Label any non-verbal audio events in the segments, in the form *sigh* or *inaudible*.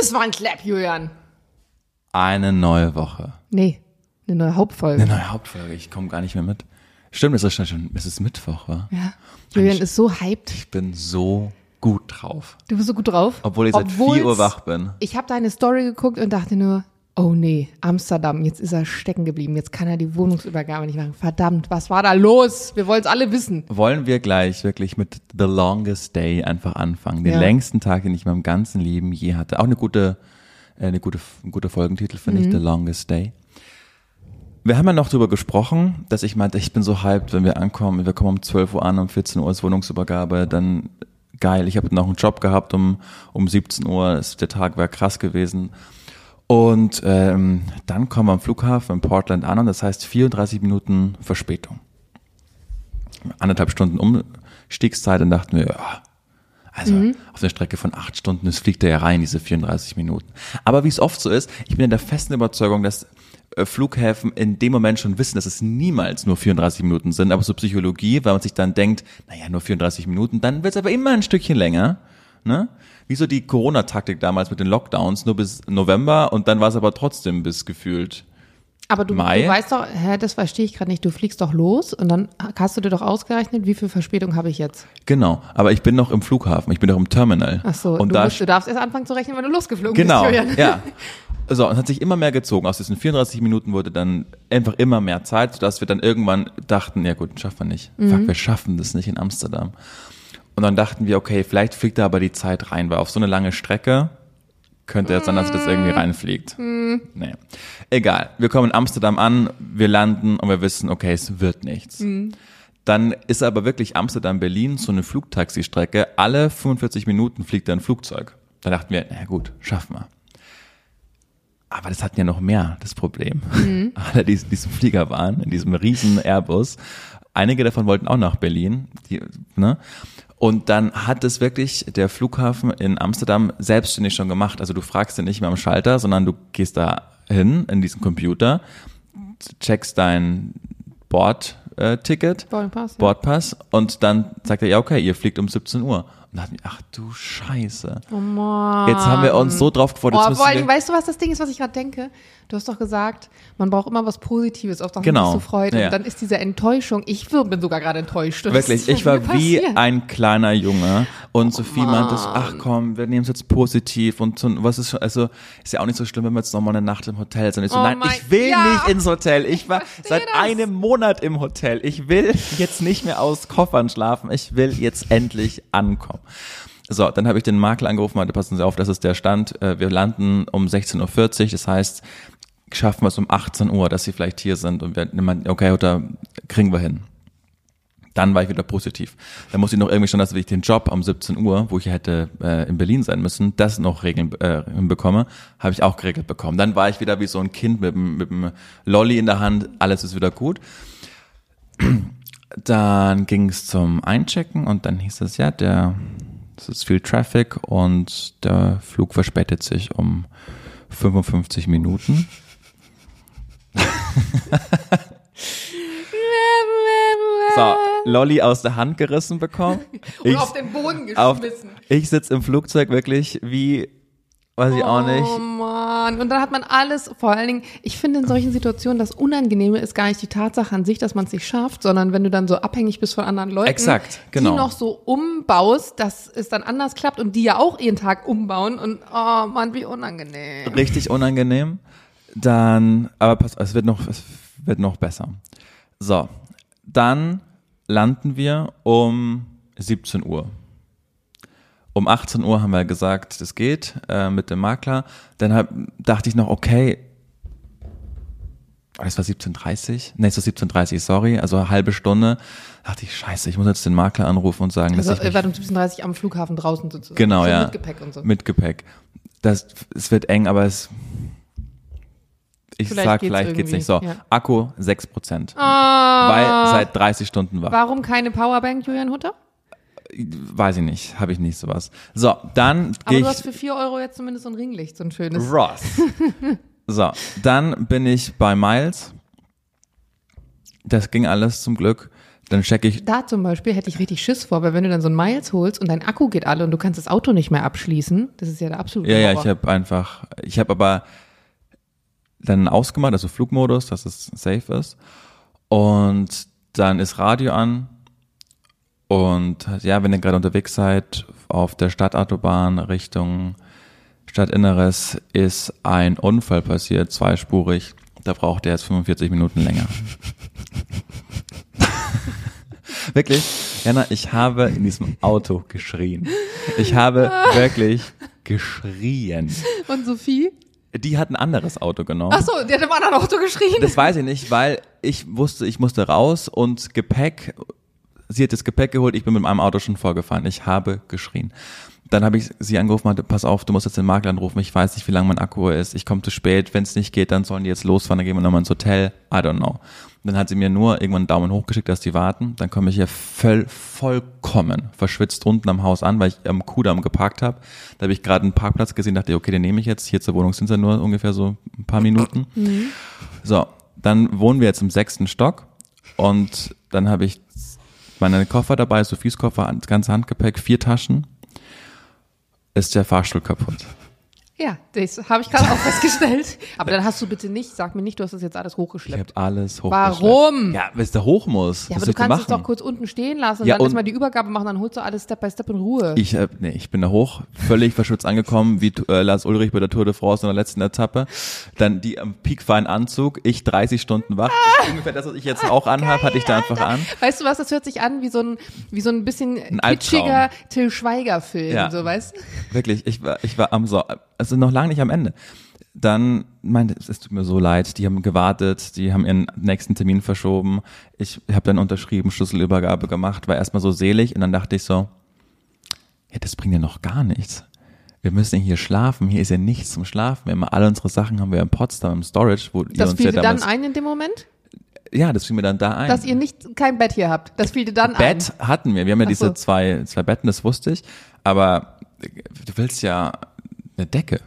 es war ein Clap, Julian. Eine neue Woche. Nee, eine neue Hauptfolge. Eine neue Hauptfolge. Ich komme gar nicht mehr mit. Stimmt, es ist schon, es ist Mittwoch, wa? Ja. Julian ist so hyped. Ich bin so gut drauf. Du bist so gut drauf. Obwohl ich seit Obwohl's- 4 Uhr wach bin. Ich habe deine Story geguckt und dachte nur, oh nee, Amsterdam, jetzt ist er stecken geblieben. Jetzt kann er die Wohnungsübergabe nicht machen. Verdammt, was war da los? Wir wollen es alle wissen. Wollen wir gleich wirklich mit The Longest Day einfach anfangen? Den Ja. längsten Tag, den ich in meinem ganzen Leben je hatte. Auch eine gute, äh, eine gute, ein guter Folgentitel, finde Mhm. ich, The Longest Day. Wir haben ja noch darüber gesprochen, dass ich meinte, ich bin so hyped, wenn wir ankommen. Wir kommen um 12 Uhr an, um 14 Uhr ist Wohnungsübergabe, dann geil. Ich habe noch einen Job gehabt um, um 17 Uhr, der Tag war krass gewesen. Und ähm, dann kommen wir am Flughafen in Portland an und das heißt 34 Minuten Verspätung. Anderthalb Stunden Umstiegszeit und dachten wir, ja, also auf einer Strecke von acht Stunden, das fliegt er ja rein, diese 34 Minuten. Aber wie es oft so ist, ich bin in der festen Überzeugung, dass äh, Flughäfen in dem Moment schon wissen, dass es niemals nur 34 Minuten sind, aber so Psychologie, weil man sich dann denkt, naja, nur 34 Minuten, dann wird es aber immer ein Stückchen länger. Ne? Wie so die Corona-Taktik damals mit den Lockdowns, nur bis November und dann war es aber trotzdem bis gefühlt. Aber du, Mai? du weißt doch, hä, das verstehe ich gerade nicht. Du fliegst doch los und dann hast du dir doch ausgerechnet, wie viel Verspätung habe ich jetzt? Genau, aber ich bin noch im Flughafen, ich bin noch im Terminal. Ach so, und du, da musst, du darfst erst anfangen zu rechnen, wenn du losgeflogen Genau, bist, Julian. ja. *laughs* So, und es hat sich immer mehr gezogen. Aus diesen 34 Minuten wurde dann einfach immer mehr Zeit, sodass wir dann irgendwann dachten, ja gut, schaffen wir nicht. Mhm. Fuck, wir schaffen das nicht in Amsterdam. Und dann dachten wir, okay, vielleicht fliegt da aber die Zeit rein, weil auf so eine lange Strecke könnte jetzt sein, dass das Mhm. irgendwie reinfliegt. Nee. Egal. Wir kommen in Amsterdam an, wir landen und wir wissen, okay, es wird nichts. Mhm. Dann ist aber wirklich Amsterdam-Berlin so eine Flugtaxi-Strecke. Alle 45 Minuten fliegt da ein Flugzeug. Da dachten wir, na gut, schaffen wir. Aber das hatten ja noch mehr, das Problem. *laughs* Alle, die in diesem Flieger waren, in diesem riesen Airbus. Einige davon wollten auch nach Berlin. Die, ne? Und dann hat es wirklich der Flughafen in Amsterdam selbstständig schon gemacht. Also du fragst den nicht mehr am Schalter, sondern du gehst da hin in diesen Computer, checkst dein Bordticket, Boardingpass, ja. Bordpass und dann sagt er, ja okay, ihr fliegt um 17 Uhr. Und dann wir, ach du Scheiße. Oh Mann. Jetzt haben wir uns so drauf jetzt Oh, vor Dingen, weißt du, was das Ding ist, was ich gerade denke? Du hast doch gesagt, man braucht immer was Positives, auf das Genau. man sich so freut. Ja. Und dann ist diese Enttäuschung, ich bin sogar gerade enttäuscht. Wirklich, ich war wie ein kleiner Junge und Sophie meinte, so, ach komm, wir nehmen es jetzt positiv und so, was ist schon, also ist ja auch nicht so schlimm, wenn wir jetzt nochmal eine Nacht im Hotel sind. Ich so, Oh nein, mein- ich will Ja. nicht ins Hotel. Ich war seit das. einem Monat im Hotel. Ich will jetzt nicht mehr aus Koffern schlafen. Ich will jetzt endlich ankommen. So, dann habe ich den Makler angerufen, meinte, passen Sie auf, das ist der Stand. Äh, Wir landen um 16.40 Uhr, das heißt, schaffen wir es um 18 Uhr, dass Sie vielleicht hier sind und wir meinten, okay, oder kriegen wir hin. Dann war ich wieder positiv. Dann musste ich noch irgendwie schon, dass ich den Job um 17 Uhr, wo ich hätte äh, in Berlin sein müssen, das noch regeln äh, hinbekomme, habe ich auch geregelt bekommen. Dann war ich wieder wie so ein Kind mit, dem- mit Lolli in der Hand, alles ist wieder gut. Dann ging es zum Einchecken und dann hieß es, ja, der, es ist viel Traffic und der Flug verspätet sich um 55 Minuten. *laughs* So, Lolli aus der Hand gerissen bekommen. *laughs* Und Ich- auf den Boden auf, geschmissen. ich sitze im Flugzeug wirklich wie, weiß ich auch Oh nicht. Mann. Und dann hat man alles, vor allen Dingen, ich finde in solchen Situationen, das Unangenehme ist gar nicht die Tatsache an sich, dass man es nicht schafft, sondern wenn du dann so abhängig bist von anderen Leuten, Exakt, genau. die noch so umbaust, dass es dann anders klappt und die ja auch ihren Tag umbauen und oh Mann, wie unangenehm. Richtig unangenehm. Dann, aber pass, es wird noch, es wird noch besser. So, dann landen wir um 17 Uhr. Um 18 Uhr haben wir gesagt, das geht äh, mit dem Makler. Dann hab, dachte ich noch, okay, oh, das war 17.30 Nee, es war 17.30 sorry, also eine halbe Stunde. Dachte ich, scheiße, ich muss jetzt den Makler anrufen und sagen, Also dass ich wart um 17.30 Uhr am Flughafen draußen sozusagen. Genau, Schon ja. Mit Gepäck und so. Mit Gepäck. Das, es wird eng, aber es. Ich Vielleicht sag, geht's vielleicht geht's nicht so. ja. Akku 6%. Ah, Weil seit 30 Stunden wach. warum keine Powerbank, Julian Hutter? Weiß ich nicht, habe ich nicht sowas. So, dann Aber gehe du hast ich. für 4 Euro jetzt zumindest so ein Ringlicht, so ein schönes. Ross. *laughs* so, dann bin ich bei Miles. Das ging alles zum Glück. dann checke ich, Da zum Beispiel hätte ich richtig Schiss vor, weil wenn du dann so ein Miles holst und dein Akku geht alle und du kannst das Auto nicht mehr abschließen, das ist ja der absolute ja, ja, Horror. ich habe einfach, ich habe aber dann ausgemacht, also Flugmodus, dass es safe ist. Und dann ist Radio an. Und ja, wenn ihr gerade unterwegs seid, auf der Stadtautobahn Richtung Stadtinneres ist ein Unfall passiert, zweispurig. Da braucht er jetzt 45 Minuten länger. *laughs* wirklich, Jana, ich habe in diesem Auto geschrien. Ich habe wirklich geschrien. Und Sophie? Die hat ein anderes Auto genommen. Ach so, die hat im anderen Auto geschrien. Das weiß ich nicht, weil ich wusste, ich musste raus und Gepäck, sie hat das Gepäck geholt, ich bin mit meinem Auto schon vorgefahren. Ich habe geschrien. Dann habe ich sie angerufen, meinte, pass auf, du musst jetzt den Makler anrufen, ich weiß nicht, wie lange mein Akku ist, ich komme zu spät, wenn es nicht geht, dann sollen die jetzt losfahren, dann gehen wir nochmal ins Hotel, I don't know. Dann hat sie mir nur irgendwann einen Daumen hoch geschickt, dass die warten. Dann komme ich hier voll, vollkommen verschwitzt unten am Haus an, weil ich am Kudamm geparkt habe. Da habe ich gerade einen Parkplatz gesehen, dachte, okay, den nehme ich jetzt. Hier zur Wohnung sind es ja nur ungefähr so ein paar Minuten. So, dann wohnen wir jetzt im sechsten Stock und dann habe ich meine Koffer dabei, Sophies Koffer, das ganze Handgepäck, vier Taschen. Ist der Fahrstuhl kaputt. Ja, das habe ich gerade auch festgestellt. Aber dann hast du bitte nicht, sag mir nicht, du hast das jetzt alles Ich hochgeschleppt. habe alles hochgeschleppt. Warum? Ja, weil es da hoch muss. Ja, aber du ich kannst es machen? doch kurz unten stehen lassen und Ja, dann erstmal die Übergabe machen, dann holst du alles Step by Step in Ruhe. Ich, äh, nee, ich bin da hoch, völlig verschwitzt angekommen, wie äh, Lars Ulrich bei der Tour de France in der letzten Etappe. Dann die am piekfeinen Anzug, ich 30 Stunden wach. Das ist ungefähr das, was ich jetzt auch anhabe, hatte ich da einfach an. Weißt du was, das hört sich an wie so ein, wie so ein bisschen Albtraum. kitschiger Till Schweiger-Film, Ja. so weißt Wirklich, ich war, ich war am so, also noch lange nicht am Ende. Dann meinte, es tut mir so leid, die haben gewartet, die haben ihren nächsten Termin verschoben. Ich habe dann unterschrieben, Schlüsselübergabe gemacht, war erstmal so selig und dann dachte ich so, ja, das bringt ja noch gar nichts. Wir müssen hier schlafen, hier ist ja nichts zum Schlafen. Wir haben alle unsere Sachen haben wir in Potsdam im Storage, wo ihr Das uns fiel ja dir dann ein in dem Moment, ja, das fiel mir dann da ein. dass ihr nicht kein Bett hier habt. Das fiel dir dann Bett hatten wir. Wir haben ja Ach diese so. zwei, zwei Betten, das wusste ich. Aber du willst ja eine Decke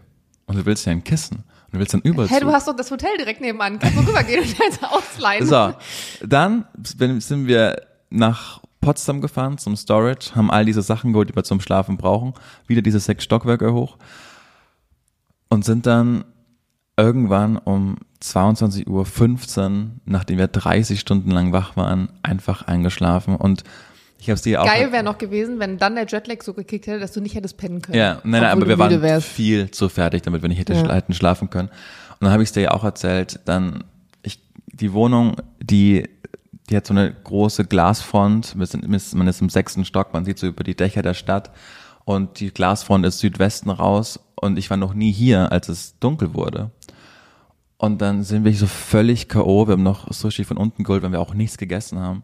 und du willst ja ein Kissen und du willst ein. Überzug. Hey, du hast doch das Hotel direkt nebenan. Kannst du rübergehen und eins ausleihen. so, dann sind wir nach Potsdam gefahren zum Storage, haben all diese Sachen geholt, die wir zum Schlafen brauchen, wieder diese sechs Stockwerke hoch und sind dann irgendwann um 22.15 Uhr, nachdem wir 30 Stunden lang wach waren, einfach eingeschlafen und ich habe es dir auch Geil wäre noch gewesen, wenn dann der Jetlag so gekickt hätte, dass du nicht hättest pennen können. Ja, nein, nein, aber wir waren wärst. viel zu fertig damit, wenn ich hätte Ja. hätten schlafen können. Und dann habe ich es dir ja auch erzählt, dann ich die Wohnung, die die hat so eine große Glasfront, wir sind, man ist im sechsten Stock, man sieht so über die Dächer der Stadt und die Glasfront ist Südwesten raus und ich war noch nie hier, als es dunkel wurde. Und dann sind wir so völlig K.O., wir haben noch Sushi von unten geholt, weil wir auch nichts gegessen haben.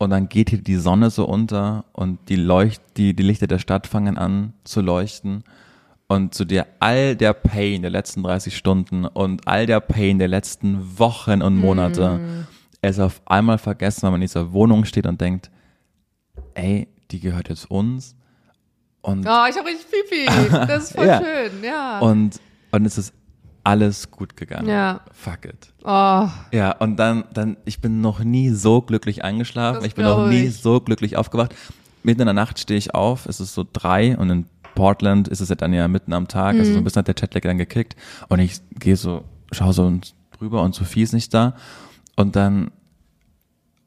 Und dann geht hier die Sonne so unter und die Leucht, die, die Lichter der Stadt fangen an zu leuchten. Und zu dir all der Pain der letzten 30 Stunden und all der Pain der letzten Wochen und Monate er ist auf einmal vergessen, weil man in dieser Wohnung steht und denkt, ey, die gehört jetzt uns. Und, Oh, ich habe richtig Pipi. Das ist voll *laughs* Ja. schön, ja. und, und es ist alles gut gegangen. Ja. Fuck it. oh, Ja, und dann, dann, ich bin noch nie so glücklich eingeschlafen. Das Ich bin noch nie ich. so glücklich aufgewacht. Mitten in der Nacht stehe ich auf, es ist so drei und in Portland ist es ja dann ja mitten am Tag, also so Mhm. ein bisschen hat der Chatlag dann gekickt und ich gehe so, schaue so drüber und Sophie ist nicht da und dann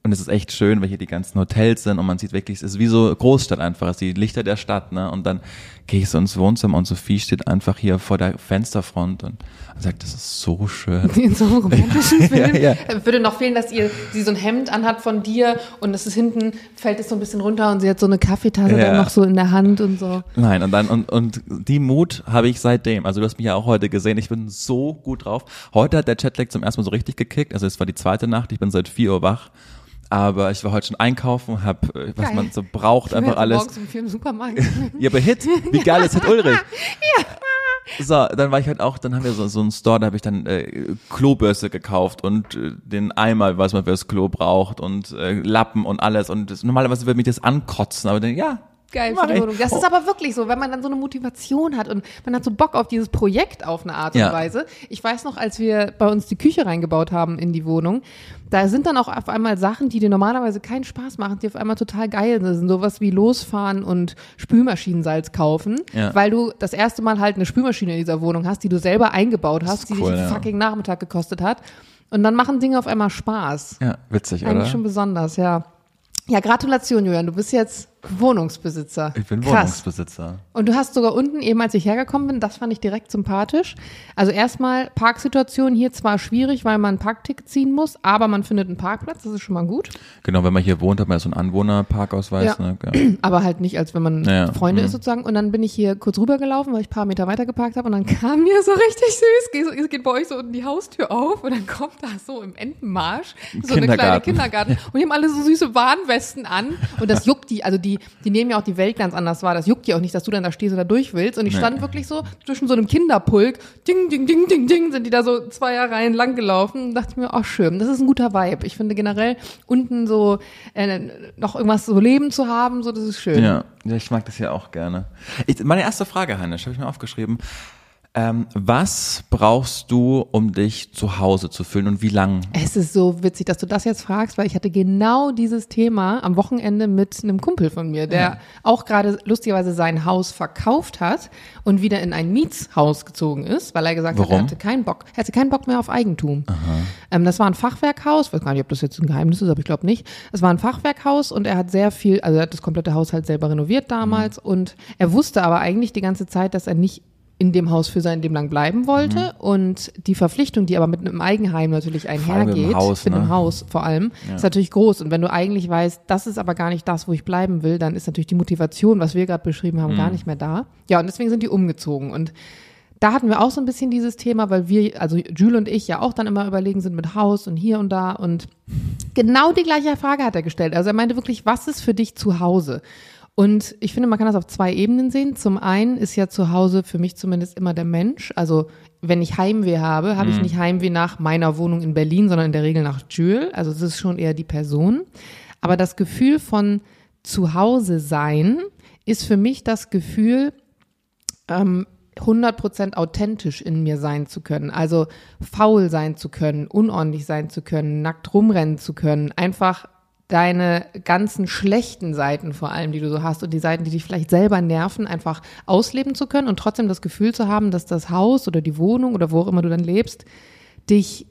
und es ist echt schön, weil hier die ganzen Hotels sind und man sieht wirklich, es ist wie so Großstadt einfach, es sind die Lichter der Stadt, ne? Und dann gehe ich so ins Wohnzimmer und Sophie steht einfach hier vor der Fensterfront und sagt, das ist so schön. *laughs* in so einem romantischen *laughs* Ja, Film. ja. Äh, Würde noch fehlen, dass ihr sie so ein Hemd anhat von dir und es ist hinten, fällt es so ein bisschen runter und sie hat so eine Kaffeetasse Ja. dann noch so in der Hand und so. Nein, und dann, und, und die Mut habe ich seitdem. Also du hast mich ja auch heute gesehen. Ich bin so gut drauf. Heute hat der Chatlag zum ersten Mal so richtig gekickt. Also es war die zweite Nacht. Ich bin seit 4 Uhr wach. Aber ich war heute schon einkaufen, hab, äh, was Geil. man so braucht, einfach Ich jetzt alles. Morgens im Film Supermarkt. *laughs* Ja, aber Hit, wie geil ist Hit Ulrich? *laughs* So, dann war ich halt auch, dann haben wir so, so einen Store, da habe ich dann äh, Klobürste gekauft und äh, den Eimer, was man fürs Klo braucht und äh, Lappen und alles. Und das, normalerweise würde mich das ankotzen, aber dann, ja, geil Mach für die. Wohnung. Das ist aber wirklich so, wenn man dann so eine Motivation hat und man hat so Bock auf dieses Projekt auf eine Art und Ja. Weise. Ich weiß noch, als wir bei uns die Küche reingebaut haben in die Wohnung, da sind dann auch auf einmal Sachen, die dir normalerweise keinen Spaß machen, die auf einmal total geil sind. Sowas wie losfahren und Spülmaschinensalz kaufen, Ja. weil du das erste Mal halt eine Spülmaschine in dieser Wohnung hast, die du selber eingebaut hast, ist die cool, dich einen ja. fucking Nachmittag gekostet hat. Und dann machen Dinge auf einmal Spaß. Ja, witzig, Eigentlich oder? schon besonders, ja. Ja, Gratulation, Julian. Du bist jetzt Wohnungsbesitzer. Ich bin Krass. Wohnungsbesitzer. Und du hast sogar unten, eben als ich hergekommen bin, das fand ich direkt sympathisch. Also erstmal Parksituation hier zwar schwierig, weil man ein Parkticket ziehen muss, aber man findet einen Parkplatz, das ist schon mal gut. Genau, wenn man hier wohnt, hat man ja so einen Anwohnerparkausweis. Ja. Ne? Ja. *clears throat* Aber halt nicht, als wenn man Ja. Freunde Mhm. ist sozusagen. Und dann bin ich hier kurz rübergelaufen, weil ich ein paar Meter weiter geparkt habe. Und dann *laughs* kam mir so richtig süß, es geht bei euch so unten die Haustür auf und dann kommt da so im Entenmarsch so eine kleine Kindergarten. Kindergarten. Und die haben alle so süße Warnwesten an. Und das juckt die, also die, die nehmen ja auch die Welt ganz anders wahr. Das juckt die auch nicht, dass du dann da stehst da durch willst. Und ich Nee. stand wirklich so zwischen so einem Kinderpulk, ding, ding, ding, ding, ding, sind die da so zwei Reihen lang gelaufen. Und dachte mir, ach schön, das ist ein guter Vibe. Ich finde generell unten so äh, noch irgendwas so Leben zu haben, so das ist schön. Ja, ja, ich mag das ja auch gerne. Ich, meine erste Frage, Hannes, habe ich mir aufgeschrieben. Ähm, was brauchst du, um dich zu Hause zu fühlen und wie lang? Es ist so witzig, dass du das jetzt fragst, weil ich hatte genau dieses Thema am Wochenende mit einem Kumpel von mir, der Ja. auch gerade lustigerweise sein Haus verkauft hat und wieder in ein Mietshaus gezogen ist, weil er gesagt hat, Warum? er hatte keinen Bock. Er hatte keinen Bock mehr auf Eigentum. Ähm, das war ein Fachwerkhaus, weiß gar nicht, ob das jetzt ein Geheimnis ist, aber ich glaube nicht. Es war ein Fachwerkhaus und er hat sehr viel, also er hat das komplette Haus halt selber renoviert damals und er wusste aber eigentlich die ganze Zeit, dass er nicht in dem Haus für sein Leben lang bleiben wollte und die Verpflichtung, die aber mit einem Eigenheim natürlich einhergeht, Haus, mit einem ne? Haus vor allem, ist natürlich groß. Und wenn du eigentlich weißt, das ist aber gar nicht das, wo ich bleiben will, dann ist natürlich die Motivation, was wir gerade beschrieben haben, Mhm. gar nicht mehr da. Ja, und deswegen sind die umgezogen. Und da hatten wir auch so ein bisschen dieses Thema, weil wir, also Jules und ich ja auch dann immer überlegen sind mit Haus und hier und da und genau die gleiche Frage hat er gestellt. Also er meinte wirklich, was ist für dich zu Hause? Und ich finde, man kann das auf zwei Ebenen sehen. Zum einen ist ja zu Hause für mich zumindest immer der Mensch. Also wenn ich Heimweh habe, habe ich nicht Heimweh nach meiner Wohnung in Berlin, sondern in der Regel nach Jules. Also es ist schon eher die Person. Aber das Gefühl von zu Hause sein ist für mich das Gefühl, ähm, 100% authentisch in mir sein zu können. Also faul sein zu können, unordentlich sein zu können, nackt rumrennen zu können, einfach deine ganzen schlechten Seiten vor allem, die du so hast und die Seiten, die dich vielleicht selber nerven, einfach ausleben zu können und trotzdem das Gefühl zu haben, dass das Haus oder die Wohnung oder wo auch immer du dann lebst, dich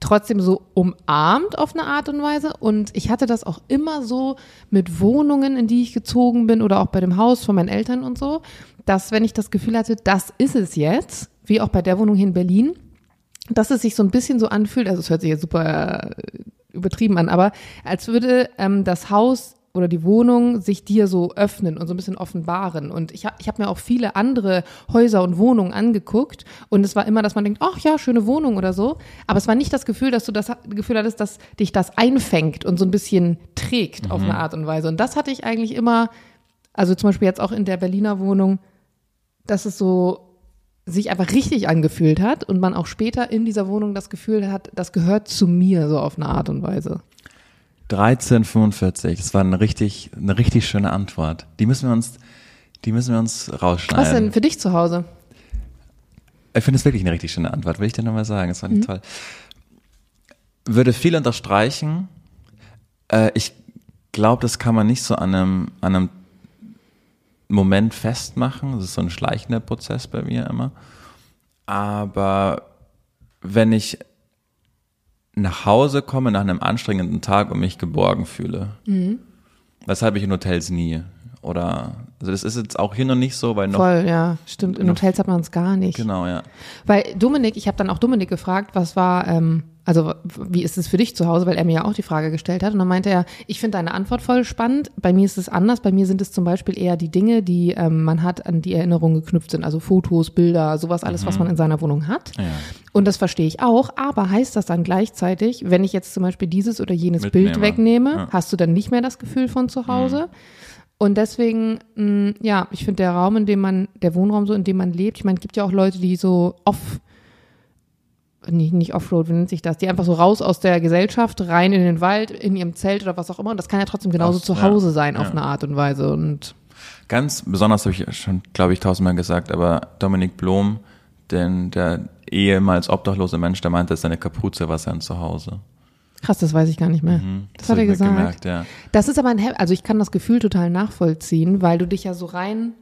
trotzdem so umarmt auf eine Art und Weise. Und ich hatte das auch immer so mit Wohnungen, in die ich gezogen bin oder auch bei dem Haus von meinen Eltern und so, dass wenn ich das Gefühl hatte, das ist es jetzt, wie auch bei der Wohnung hier in Berlin, dass es sich so ein bisschen so anfühlt, also es hört sich jetzt super äh, übertrieben an, aber als würde ähm, das Haus oder die Wohnung sich dir so öffnen und so ein bisschen offenbaren. Und ich habe ich hab mir auch viele andere Häuser und Wohnungen angeguckt und es war immer, dass man denkt, ach ja, schöne Wohnung oder so. Aber es war nicht das Gefühl, dass du das Gefühl hattest, dass dich das einfängt und so ein bisschen trägt auf eine Art und Weise. Und das hatte ich eigentlich immer, also zum Beispiel jetzt auch in der Berliner Wohnung, dass es so sich einfach richtig angefühlt hat und man auch später in dieser Wohnung das Gefühl hat, das gehört zu mir so auf eine Art und Weise. 1345, das war eine richtig, eine richtig schöne Antwort. Die müssen wir uns, die müssen wir uns rausschneiden. Was denn für dich zu Hause? Ich finde es wirklich eine richtig schöne Antwort, will ich dir nochmal sagen. Das fand Mhm. ich toll. Würde viel unterstreichen. Äh, ich glaube, das kann man nicht so an einem, an einem Moment festmachen. Das ist so ein schleichender Prozess bei mir immer. Aber wenn ich nach Hause komme nach einem anstrengenden Tag und mich geborgen fühle, Mhm. das habe ich in Hotels nie. Oder, also das ist jetzt auch hier noch nicht so, weil noch, Voll, ja, stimmt. In Hotels hat man es gar nicht. genau, ja. Weil Dominik, ich habe dann auch Dominik gefragt, was war, ähm, also wie ist es für dich zu Hause, weil er mir ja auch die Frage gestellt hat. Und dann meinte er, ich finde deine Antwort voll spannend. Bei mir ist es anders. Bei mir sind es zum Beispiel eher die Dinge, die ähm, man hat, an die Erinnerungen geknüpft sind. Also Fotos, Bilder, sowas alles, was man in seiner Wohnung hat. ja. Und das verstehe ich auch. Aber heißt das dann gleichzeitig, wenn ich jetzt zum Beispiel dieses oder jenes Mitnehme. Bild wegnehme, Ja. hast du dann nicht mehr das Gefühl von zu Hause? Und deswegen, mh, ja, ich finde der Raum, in dem man, der Wohnraum so, in dem man lebt, ich meine, es gibt ja auch Leute, die so off, nicht, nicht Offroad, wie nennt sich das, die einfach so raus aus der Gesellschaft, rein in den Wald, in ihrem Zelt oder was auch immer. Und das kann ja trotzdem genauso Aus- zu ja, Hause sein auf ja. eine Art und Weise. Und Ganz besonders habe ich schon, glaube ich, tausendmal gesagt, aber Dominik Blom, denn der ehemals obdachlose Mensch, der meinte, seine Kapuze war sein Zuhause. Krass, das weiß ich gar nicht mehr. Mhm, das, hat er gesagt. Gemerkt, ja. Das ist aber ein, also ich kann das Gefühl total nachvollziehen, weil du dich ja so rein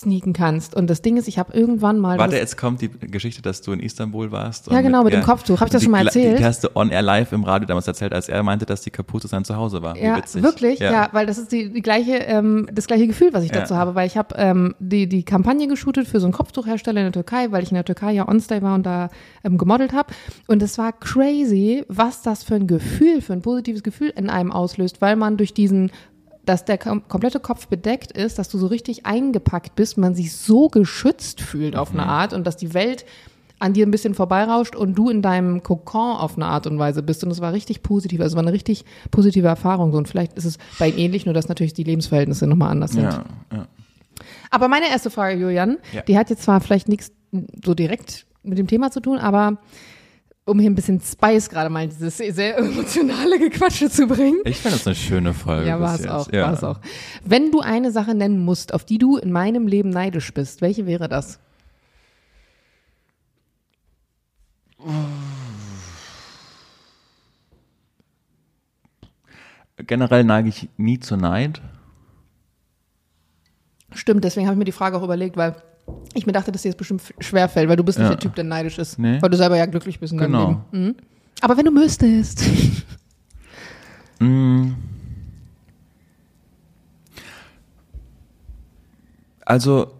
sneaken kannst. Und das Ding ist, ich habe irgendwann mal. Warte, jetzt kommt die Geschichte, dass du in Istanbul warst. Ja, genau, mit dem Kopftuch. Hab ich das schon mal erzählt? Die, hast du on air live im Radio damals erzählt, als er meinte, dass die Kapuze sein Zuhause war. Ja, wirklich, ja. weil das ist die, die gleiche, ähm, das gleiche Gefühl, was ich Ja. dazu habe, weil ich habe ähm, die, die Kampagne geshootet für so einen Kopftuchhersteller in der Türkei, weil ich in der Türkei ja Onstay war und da ähm, gemodelt habe. Und es war crazy, was das für ein Gefühl, für ein positives Gefühl in einem auslöst, weil man durch diesen dass der kom komplette Kopf bedeckt ist, dass du so richtig eingepackt bist, man sich so geschützt fühlt auf Mhm. eine Art und dass die Welt an dir ein bisschen vorbeirauscht und du in deinem Kokon auf eine Art und Weise bist. Und es war richtig positiv. Also es war eine richtig positive Erfahrung. Und vielleicht ist es bei ihm ähnlich, nur dass natürlich die Lebensverhältnisse nochmal anders sind. Ja, ja. Aber meine erste Frage, Julian, Ja. die hat jetzt zwar vielleicht nichts so direkt mit dem Thema zu tun, aber um hier ein bisschen Spice gerade mal in dieses sehr emotionale Gequatsche zu bringen. Ich finde das eine schöne Folge. Ja, war es auch, Ja. war es auch. Wenn du eine Sache nennen musst, auf die du in meinem Leben neidisch bist, welche wäre das? Generell neige ich nie zu Neid. Stimmt, deswegen habe ich mir die Frage auch überlegt, weil ich mir dachte, dass dir das bestimmt schwer fällt, weil du bist nicht Ja. der Typ, der neidisch ist, Nee. weil du selber ja glücklich bist in deinem Genau. Leben. Mhm. Aber wenn du müsstest. *laughs* Mm. Also,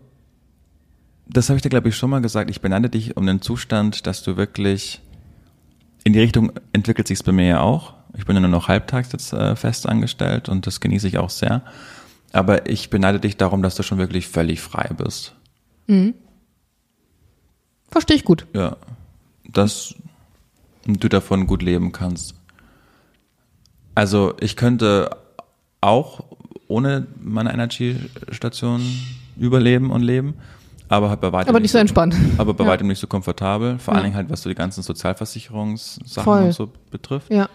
das habe ich dir, glaube ich, schon mal gesagt. Ich beneide dich um den Zustand, dass du wirklich in die Richtung entwickelt sich es bei mir ja auch. Ich bin ja nur noch halbtags jetzt äh, fest angestellt und das genieße ich auch sehr. Aber ich beneide dich darum, dass du schon wirklich völlig frei bist. Verstehe ich gut. Ja, dass du davon gut leben kannst. Also ich könnte auch ohne meine Energy-Station überleben und leben, aber halt bei weitem Aber nicht so entspannt. *laughs* aber bei Ja. weitem nicht so komfortabel. Vor Ja. allen Dingen halt, was so die ganzen Sozialversicherungssachen Voll. und so betrifft. Ja.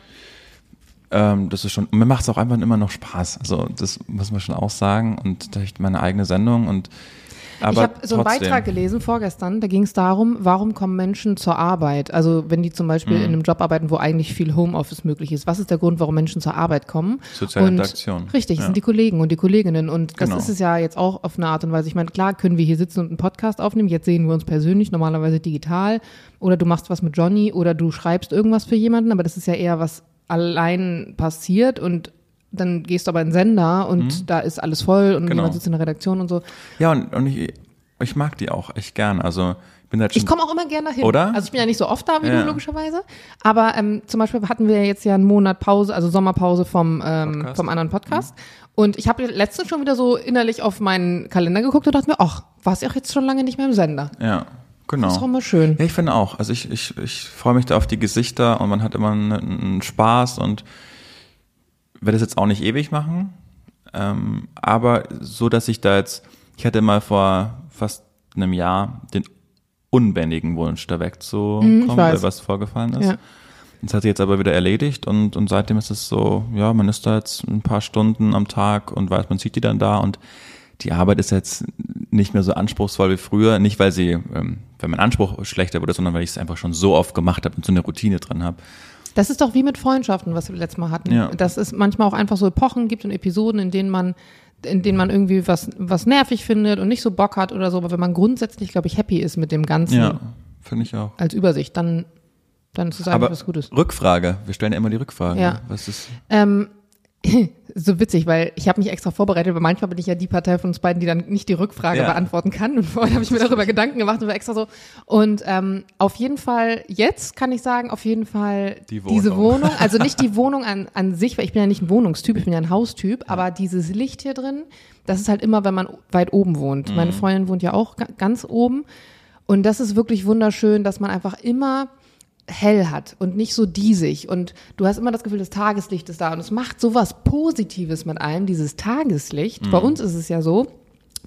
Ähm, das ist schon, mir macht es auch einfach immer noch Spaß. Also das muss man schon auch sagen. Und da ich meine eigene Sendung und aber ich habe so einen trotzdem. Beitrag gelesen vorgestern, da ging es darum, warum kommen Menschen zur Arbeit? Also wenn die zum Beispiel Mhm. in einem Job arbeiten, wo eigentlich viel Homeoffice möglich ist. Was ist der Grund, warum Menschen zur Arbeit kommen? Soziale und, Interaktion. Richtig, es Ja. sind die Kollegen und die Kolleginnen. Und das Genau. ist es ja jetzt auch auf eine Art und Weise. Ich meine, klar können wir hier sitzen und einen Podcast aufnehmen. Jetzt sehen wir uns persönlich, normalerweise digital. Oder du machst was mit Johnny oder du schreibst irgendwas für jemanden. Aber das ist ja eher was allein passiert und dann gehst du aber in den Sender und da ist alles voll und Mhm. Genau. jemand sitzt in der Redaktion und so. Ja, und, und ich, ich mag die auch echt gern. Also ich bin halt schon Ich komme auch immer gerne dahin. Oder? Also ich bin ja nicht so oft da wie Ja. du logischerweise. Aber ähm, zum Beispiel hatten wir jetzt ja einen Monat Pause, also Sommerpause vom, ähm, Podcast. vom anderen Podcast. Und ich habe letztens schon wieder so innerlich auf meinen Kalender geguckt und dachte mir, ach, warst du auch jetzt schon lange nicht mehr im Sender. Ja, genau. Das ist auch immer schön. Ja, ich finde auch. Also ich, ich, ich freue mich da auf die Gesichter und man hat immer einen, einen Spaß und werde das jetzt auch nicht ewig machen. Ähm, aber so, dass ich da jetzt, ich hatte mal vor fast einem Jahr den unbändigen Wunsch, da wegzukommen, Mhm, weil was vorgefallen ist. Ja. Das hat sich jetzt aber wieder erledigt und, und seitdem ist es so, ja, man ist da jetzt ein paar Stunden am Tag und weiß, man sieht die dann da und die Arbeit ist jetzt nicht mehr so anspruchsvoll wie früher. Nicht, weil sie, ähm, weil mein Anspruch schlechter wurde, sondern weil ich es einfach schon so oft gemacht habe und so eine Routine drin habe. Das ist doch wie mit Freundschaften, was wir letztes Mal hatten. Ja. Dass es manchmal auch einfach so Epochen gibt und Episoden, in denen man in denen man irgendwie was, was nervig findet und nicht so Bock hat oder so, aber wenn man grundsätzlich, glaube ich, happy ist mit dem Ganzen Ja, finde ich auch. als Übersicht, dann, dann ist es eigentlich Aber was Gutes. Rückfrage, wir stellen ja immer die Rückfrage. Ja. Was ist, Ähm, *laughs* so witzig, weil ich habe mich extra vorbereitet, weil manchmal bin ich ja die Partei von uns beiden, die dann nicht die Rückfrage Ja. beantworten kann. Und vorhin habe ich mir darüber Gedanken gemacht und war extra so. Und ähm, auf jeden Fall, jetzt kann ich sagen, auf jeden Fall Die diese Wohnung. Wohnung, also nicht die Wohnung an, an sich, weil ich bin ja nicht ein Wohnungstyp, ich bin ja ein Haustyp, aber dieses Licht hier drin, das ist halt immer, wenn man weit oben wohnt. Mhm. Meine Freundin wohnt ja auch ga- ganz oben. Und das ist wirklich wunderschön, dass man einfach immer hell hat und nicht so diesig. Und du hast immer das Gefühl, das Tageslicht ist da. Und es macht sowas Positives mit einem, dieses Tageslicht. Mhm. Bei uns ist es ja so,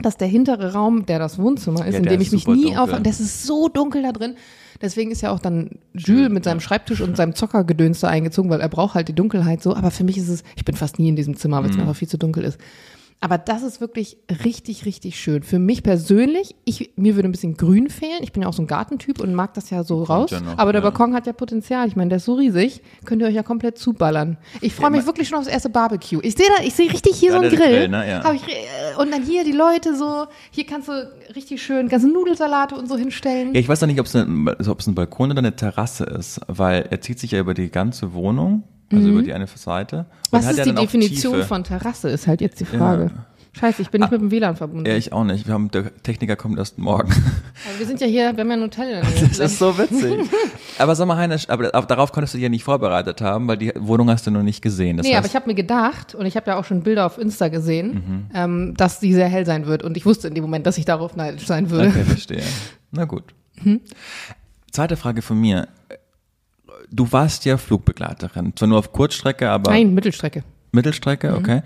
dass der hintere Raum, der das Wohnzimmer ist, Ja, in dem ich mich nie auf, das ist so dunkel da drin. Deswegen ist ja auch dann Jules mit seinem Schreibtisch und seinem Zockergedöns da eingezogen, weil er braucht halt die Dunkelheit so. Aber für mich ist es, ich bin fast nie in diesem Zimmer, weil es mir einfach viel zu dunkel ist. Aber das ist wirklich richtig, richtig schön. Für mich persönlich, ich, mir würde ein bisschen Grün fehlen. Ich bin ja auch so ein Gartentyp und mag das ja so raus. ja noch, Aber der ja. Balkon hat ja Potenzial. Ich meine, der ist so riesig. Könnt ihr euch ja komplett zuballern. Ich freue Ja, mich wirklich schon aufs erste Barbecue. Ich sehe da, ich sehe richtig hier so einen Grill. Grill, ne? Ja. Ich, äh, und dann hier die Leute so, hier kannst du richtig schön ganze Nudelsalate und so hinstellen. Ja, ich weiß noch nicht, ob es ob es ein Balkon oder eine Terrasse ist, weil er zieht sich ja über die ganze Wohnung, also über die eine Seite. und Mhm. Was ist ja die Definition von Terrasse, ist halt jetzt die Frage. Scheiße, ich bin nicht mit dem WLAN verbunden. Ja, ich auch nicht. Wir haben, der Techniker kommt erst morgen. Aber wir sind ja hier, wir haben ja ein Hotel. *laughs* Das ist so witzig. aber sag mal, Heinisch, aber auf- darauf konntest du dich ja nicht vorbereitet haben, weil die Wohnung hast du noch nicht gesehen. Das Nee, aber heißt, ich habe mir gedacht, und ich habe ja auch schon Bilder auf Insta gesehen, Mhm. ähm, dass die sehr hell sein wird. Und ich wusste in dem Moment, dass ich darauf neidisch sein würde. Okay, verstehe. Na gut. Zweite Frage von mir. Du warst ja Flugbegleiterin. Zwar nur auf Kurzstrecke, aber Nein, Mittelstrecke. Mittelstrecke, Mhm. okay.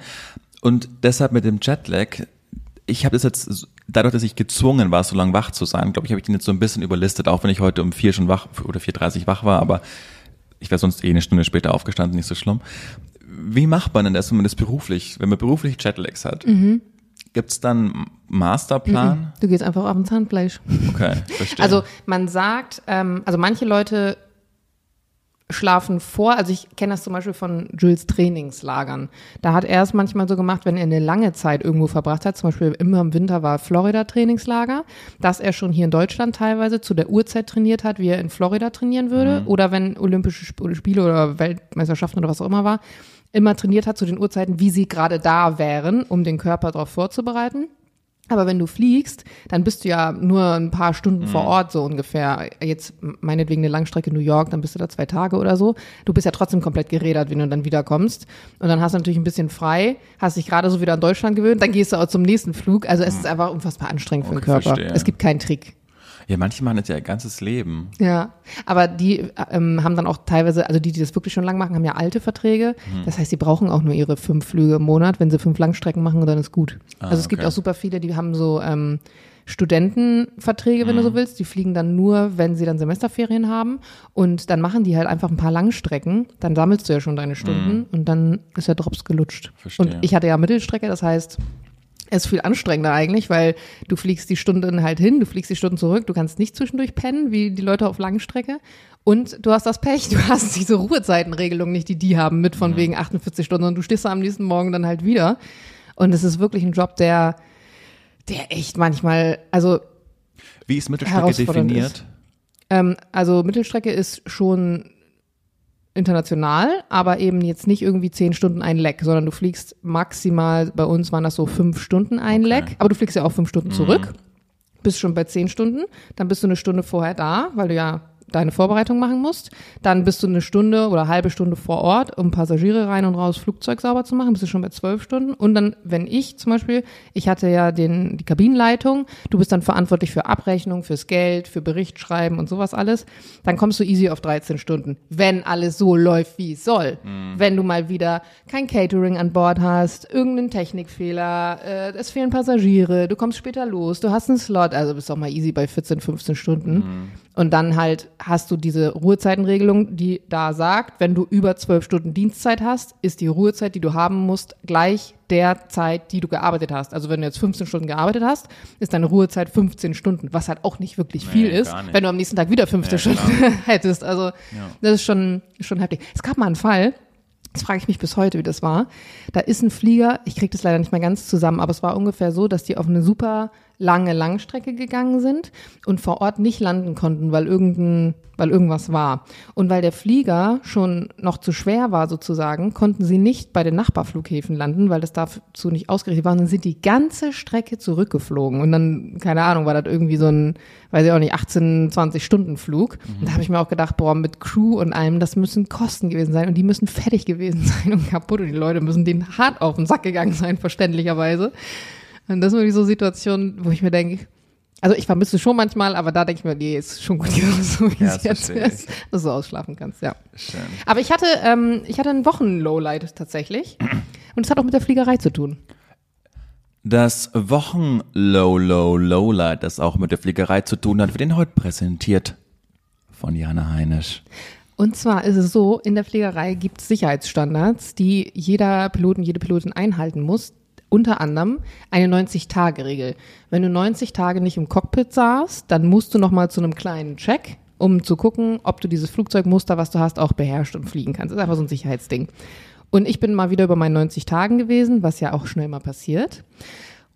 Und deshalb mit dem Jetlag, ich habe das jetzt, dadurch, dass ich gezwungen war, so lange wach zu sein, glaube ich, habe ich den jetzt so ein bisschen überlistet, auch wenn ich heute um vier schon wach oder 4.30 wach war, aber ich wäre sonst eh eine Stunde später aufgestanden, nicht so schlimm. Wie macht man denn das, wenn man das beruflich, wenn man beruflich Jetlags hat? Mhm. Gibt's dann einen Masterplan? Du gehst einfach auf ein Zahnfleisch. Okay, verstehe. Also man sagt, ähm, also manche Leute schlafen vor, also ich kenne das zum Beispiel von Jules Trainingslagern. Da hat er es manchmal so gemacht, wenn er eine lange Zeit irgendwo verbracht hat, zum Beispiel immer im Winter war Florida Trainingslager, dass er schon hier in Deutschland teilweise zu der Uhrzeit trainiert hat, wie er in Florida trainieren würde, oder wenn Olympische Sp- Spiele oder Weltmeisterschaften oder was auch immer war, immer trainiert hat zu den Uhrzeiten, wie sie gerade da wären, um den Körper darauf vorzubereiten. Aber wenn du fliegst, dann bist du ja nur ein paar Stunden vor Ort so ungefähr. Jetzt meinetwegen eine Langstrecke New York, dann bist du da zwei Tage oder so. Du bist ja trotzdem komplett gerädert, wenn du dann wiederkommst. Und dann hast du natürlich ein bisschen frei, hast dich gerade so wieder an Deutschland gewöhnt, dann gehst du auch zum nächsten Flug. Also es ist einfach unfassbar anstrengend für den Okay, Körper. verstehe. Es gibt keinen Trick. Ja, manche machen das ja ihr ganzes Leben. Ja, aber die ähm, haben dann auch teilweise, also die, die das wirklich schon lang machen, haben ja alte Verträge. Mhm. Das heißt, die brauchen auch nur ihre fünf Flüge im Monat. Wenn sie fünf Langstrecken machen, dann ist gut. Ah, also es gibt okay. auch super viele, die haben so ähm, Studentenverträge, wenn du Mhm. so willst. Die fliegen dann nur, wenn sie dann Semesterferien haben. Und dann machen die halt einfach ein paar Langstrecken. Dann sammelst du ja schon deine Stunden und dann ist der Drops gelutscht. Mhm. Verstehe. Und ich hatte ja Mittelstrecke, das heißt, ist viel anstrengender eigentlich, weil du fliegst die Stunden halt hin, du fliegst die Stunden zurück, du kannst nicht zwischendurch pennen, wie die Leute auf Langstrecke. Und du hast das Pech, *laughs* du hast diese Ruhezeitenregelung nicht, die die haben, mit von wegen 48 Stunden, und du stehst da am nächsten Morgen dann halt wieder. Und es ist wirklich ein Job, der, der echt manchmal, also Wie ist Mittelstrecke definiert? ähm, also Mittelstrecke ist schon international, aber eben jetzt nicht irgendwie zehn Stunden ein Leck, sondern du fliegst maximal, bei uns waren das so fünf Stunden ein Okay. Leck, aber du fliegst ja auch fünf Stunden zurück, bist schon bei zehn Stunden, dann bist du eine Stunde vorher da, weil du ja deine Vorbereitung machen musst. Dann bist du eine Stunde oder halbe Stunde vor Ort, um Passagiere rein und raus Flugzeug sauber zu machen. Bist du schon bei zwölf Stunden. Und dann, wenn ich zum Beispiel, ich hatte ja den, die Kabinenleitung, du bist dann verantwortlich für Abrechnung, fürs Geld, für Berichtschreiben und sowas alles. Dann kommst du easy auf 13 Stunden, wenn alles so läuft, wie es soll. Wenn du mal wieder kein Catering an Bord hast, irgendeinen Technikfehler, äh, es fehlen Passagiere, du kommst später los, du hast einen Slot, also bist auch mal easy bei 14, 15 Stunden. Und dann halt hast du diese Ruhezeitenregelung, die da sagt, wenn du über zwölf Stunden Dienstzeit hast, ist die Ruhezeit, die du haben musst, gleich der Zeit, die du gearbeitet hast. Also wenn du jetzt 15 Stunden gearbeitet hast, ist deine Ruhezeit 15 Stunden, was halt auch nicht wirklich viel Nee, ist, wenn du am nächsten Tag wieder 15 Ja, Stunden *laughs* hättest. Also das ist schon, schon heftig. Es gab mal einen Fall, das frage ich mich bis heute, wie das war. Da ist ein Flieger, ich kriege das leider nicht mehr ganz zusammen, aber es war ungefähr so, dass die auf eine super lange Langstrecke gegangen sind und vor Ort nicht landen konnten, weil irgendein, weil irgendwas war. Und weil der Flieger schon noch zu schwer war sozusagen, konnten sie nicht bei den Nachbarflughäfen landen, weil das dazu nicht ausgerichtet war. Und dann sind die ganze Strecke zurückgeflogen. Und dann, keine Ahnung, war das irgendwie so ein, weiß ich auch nicht, 18, 20 Stunden Flug. Und da habe ich mir auch gedacht, boah, mit Crew und allem, das müssen Kosten gewesen sein. Und die müssen fertig gewesen *laughs* sein und kaputt. Und die Leute müssen denen hart auf den Sack gegangen sein, verständlicherweise. Und das ist wirklich so Situationen, wo ich mir denke, also ich vermisse schon manchmal, aber da denke ich mir, nee, ist schon gut, *laughs* so wie Ja, es jetzt ist, dass du ausschlafen kannst, ja. Schön. Aber ich hatte, ähm, ich hatte ein Wochen-Lowlight tatsächlich. *clears throat* Und es hat auch mit der Fliegerei zu tun. Das Wochen-Low-Low-Lowlight, das auch mit der Fliegerei zu tun hat, wird Ihnen heute präsentiert von Jana Heinisch. Und zwar ist es so, in der Fliegerei gibt es Sicherheitsstandards, die jeder Piloten, jede Pilotin einhalten muss. Unter anderem eine 90-Tage-Regel. Wenn du 90 Tage nicht im Cockpit saßt, dann musst du nochmal zu einem kleinen Check, um zu gucken, ob du dieses Flugzeugmuster, was du hast, auch beherrscht und fliegen kannst. Das ist einfach so ein Sicherheitsding. Und ich bin mal wieder über meinen 90 Tagen gewesen, was ja auch schnell mal passiert,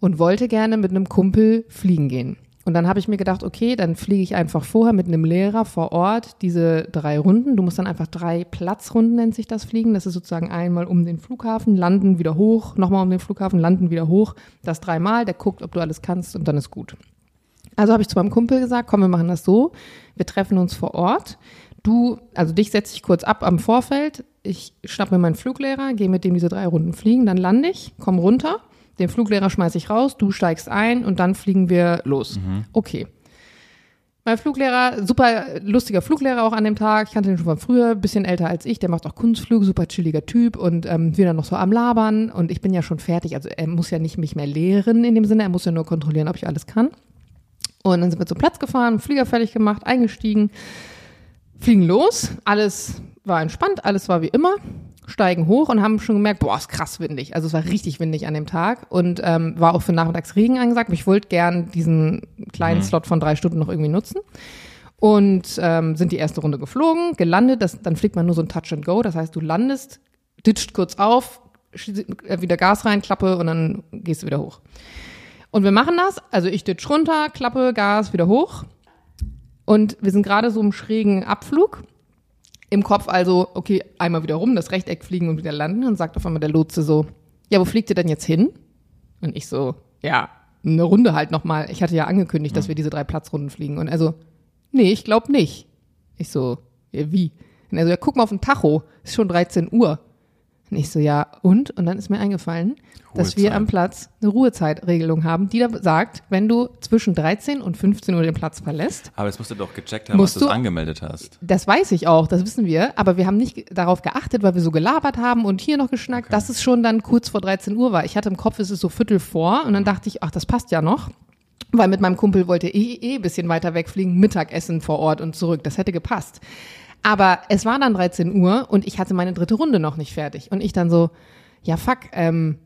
und wollte gerne mit einem Kumpel fliegen gehen. Und dann habe ich mir gedacht, okay, dann fliege ich einfach vorher mit einem Lehrer vor Ort diese drei Runden. Du musst dann einfach drei Platzrunden, nennt sich das Fliegen. Das ist sozusagen einmal um den Flughafen, landen, wieder hoch, nochmal um den Flughafen, landen, wieder hoch. Das dreimal, der guckt, ob du alles kannst und dann ist gut. Also habe ich zu meinem Kumpel gesagt, komm, wir machen das so. Wir treffen uns vor Ort. Du, also dich setze ich kurz ab am Vorfeld. Ich schnapp mir meinen Fluglehrer, gehe mit dem diese drei Runden fliegen, dann lande ich, komm runter den Fluglehrer schmeiße ich raus, du steigst ein und dann fliegen wir los. Mhm. Okay. Mein Fluglehrer, super lustiger Fluglehrer auch an dem Tag. Ich kannte den schon von früher, bisschen älter als ich. Der macht auch Kunstflug, super chilliger Typ und ähm, wir dann noch so am Labern. Und ich bin ja schon fertig. Also er muss ja nicht mich mehr lehren in dem Sinne. Er muss ja nur kontrollieren, ob ich alles kann. Und dann sind wir zum Platz gefahren, Flieger fertig gemacht, eingestiegen, fliegen los. Alles war entspannt, alles war wie immer steigen hoch und haben schon gemerkt, boah, ist krass windig. Also es war richtig windig an dem Tag und ähm, war auch für Nachmittagsregen angesagt. Ich wollte gern diesen kleinen mhm. Slot von drei Stunden noch irgendwie nutzen. Und ähm, sind die erste Runde geflogen, gelandet, das, dann fliegt man nur so ein Touch and Go. Das heißt, du landest, ditcht kurz auf, äh, wieder Gas rein, Klappe und dann gehst du wieder hoch. Und wir machen das, also ich ditch runter, Klappe, Gas, wieder hoch. Und wir sind gerade so im schrägen Abflug im Kopf also, okay, einmal wieder rum, das Rechteck fliegen und wieder landen. Und sagt auf einmal der Lotse so, ja, wo fliegt ihr denn jetzt hin? Und ich so, ja, eine Runde halt nochmal. Ich hatte ja angekündigt, dass wir diese drei Platzrunden fliegen. Und also, nee, ich glaube nicht. Ich so, ja, wie? Und er so, ja, guck mal auf den Tacho, ist schon 13 Uhr. Und ich so, ja, und? Und dann ist mir eingefallen, dass wir am Platz eine Ruhezeitregelung haben, die da sagt, wenn du zwischen 13 und 15 Uhr den Platz verlässt. Aber das musst du doch gecheckt haben, was du angemeldet hast. Das weiß ich auch, das wissen wir. Aber wir haben nicht darauf geachtet, weil wir so gelabert haben und hier noch geschnackt, okay. dass es schon dann kurz vor 13 Uhr war. Ich hatte im Kopf, es ist so Viertel vor und dann dachte ich, ach, das passt ja noch. Weil mit meinem Kumpel wollte eh, eh ein bisschen weiter wegfliegen, Mittagessen vor Ort und zurück. Das hätte gepasst. Aber es war dann 13 Uhr und ich hatte meine dritte Runde noch nicht fertig. Und ich dann so, ja fuck, ähm,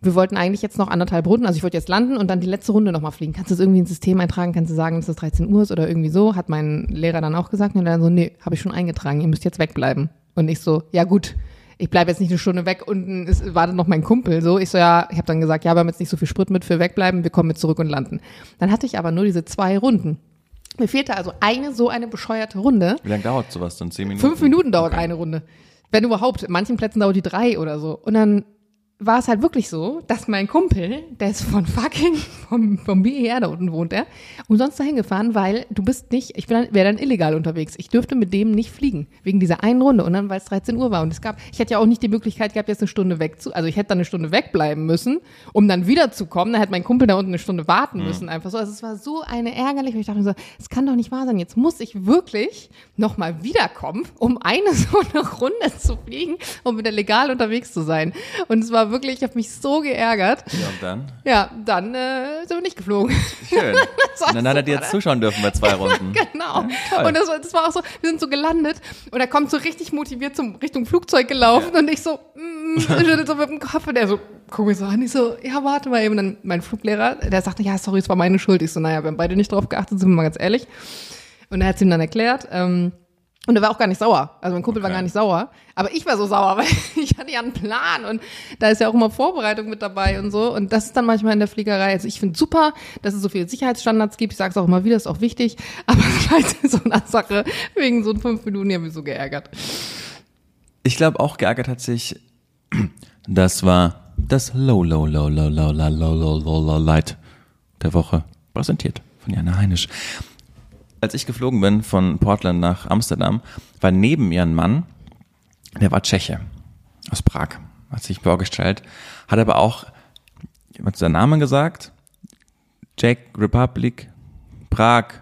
wir wollten eigentlich jetzt noch anderthalb Runden, also ich wollte jetzt landen und dann die letzte Runde nochmal fliegen. Kannst du das irgendwie ins System eintragen? Kannst du sagen, dass es 13 Uhr ist oder irgendwie so? Hat mein Lehrer dann auch gesagt. Und dann so, nee, habe ich schon eingetragen, ihr müsst jetzt wegbleiben. Und ich so, ja gut, ich bleibe jetzt nicht eine Stunde weg, unten ist, wartet noch mein Kumpel. So, ich so, ja, ich habe dann gesagt, ja, wir haben jetzt nicht so viel Sprit mit für wegbleiben, wir kommen mit zurück und landen. Dann hatte ich aber nur diese zwei Runden. Mir fehlte also eine so eine bescheuerte Runde. Wie lange dauert sowas dann? Zehn Minuten? Fünf Minuten dauert okay. eine Runde. Wenn überhaupt. In manchen Plätzen dauert die drei oder so. Und dann war es halt wirklich so, dass mein Kumpel, der ist von fucking, vom, vom BER da unten wohnt er, umsonst dahin gefahren, weil du bist nicht, ich wäre dann illegal unterwegs. Ich dürfte mit dem nicht fliegen, wegen dieser einen Runde und dann, weil es 13 Uhr war und es gab, ich hätte ja auch nicht die Möglichkeit gehabt, jetzt eine Stunde weg zu, also ich hätte dann eine Stunde wegbleiben müssen, um dann wiederzukommen, dann hätte mein Kumpel da unten eine Stunde warten mhm. müssen, einfach so. Also es war so eine ärgerlich, weil ich dachte mir so, es kann doch nicht wahr sein, jetzt muss ich wirklich nochmal wiederkommen, um eine *laughs* so eine Runde zu fliegen, um wieder legal unterwegs zu sein. Und es war wirklich, ich habe mich so geärgert. Ja, und dann? Ja, dann äh, sind wir nicht geflogen. Schön. *laughs* und dann hat er dir jetzt zuschauen dürfen bei zwei *laughs* Runden. genau. Ja, und das, das, war auch so, wir sind so gelandet und er kommt so richtig motiviert zum Richtung Flugzeug gelaufen ja. und ich so, mm, so mit dem Kopf und er so, guck mich so an, ich so, ja, warte mal eben. Und dann mein Fluglehrer, der sagte, ja, sorry, es war meine Schuld. Ich so, naja, wir haben beide nicht drauf geachtet, sind wir mal ganz ehrlich. Und er hat es ihm dann erklärt. Ähm, und er war auch gar nicht sauer. Also mein Kumpel okay. war gar nicht sauer. Aber ich war so sauer, weil ich hatte ja einen Plan und da ist ja auch immer Vorbereitung mit dabei und so. Und das ist dann manchmal in der Fliegerei. Also ich finde super, dass es so viele Sicherheitsstandards gibt. Ich sage es auch immer wieder, ist auch wichtig. Aber halt so eine Sache wegen so fünf Minuten, die haben mich so geärgert. Ich glaube auch geärgert hat sich, das war das Low, Low, Low, Low, Low, Low, Low, Low, Low, Low Light der Woche. Präsentiert von Jana Heinisch als ich geflogen bin von Portland nach Amsterdam, war neben mir ein Mann, der war Tscheche aus Prag, hat sich vorgestellt, hat aber auch jemand seinen Namen gesagt, Czech Republic, Prag,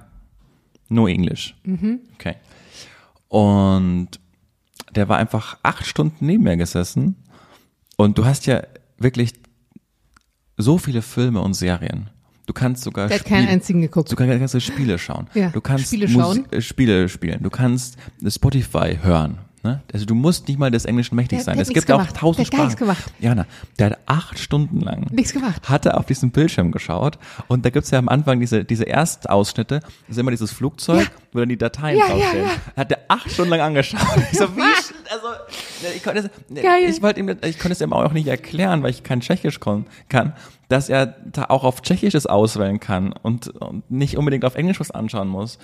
no English. Mhm. Okay. Und der war einfach acht Stunden neben mir gesessen und du hast ja wirklich so viele Filme und Serien. Du kannst sogar Der hat keinen einzigen geguckt. Du kannst, kannst Spiele schauen. Ja, du kannst Spiele schauen. Äh, Spiele spielen. Du kannst Spotify hören. Ne? Also du musst nicht mal des Englischen mächtig Der- sein. der es gibt nichts auch gemacht. tausend Der hat gar nichts Sprachen. gemacht. Jana, der hat acht Stunden lang Nichts gemacht. hat er auf diesem Bildschirm geschaut und da gibt's ja am Anfang diese, diese Erstausschnitte, das ist immer dieses Flugzeug, Ja. wo dann die Dateien Ja, ja, draufstehen. ja. Hat er acht Stunden lang angeschaut. Ich so, wie, also, ich konnte es, Geil. ich wollte ihm, ich konnte es ihm auch nicht erklären, weil ich kein Tschechisch kann, dass er da auch auf Tschechisches auswählen kann und, und nicht unbedingt auf Englisch was anschauen muss.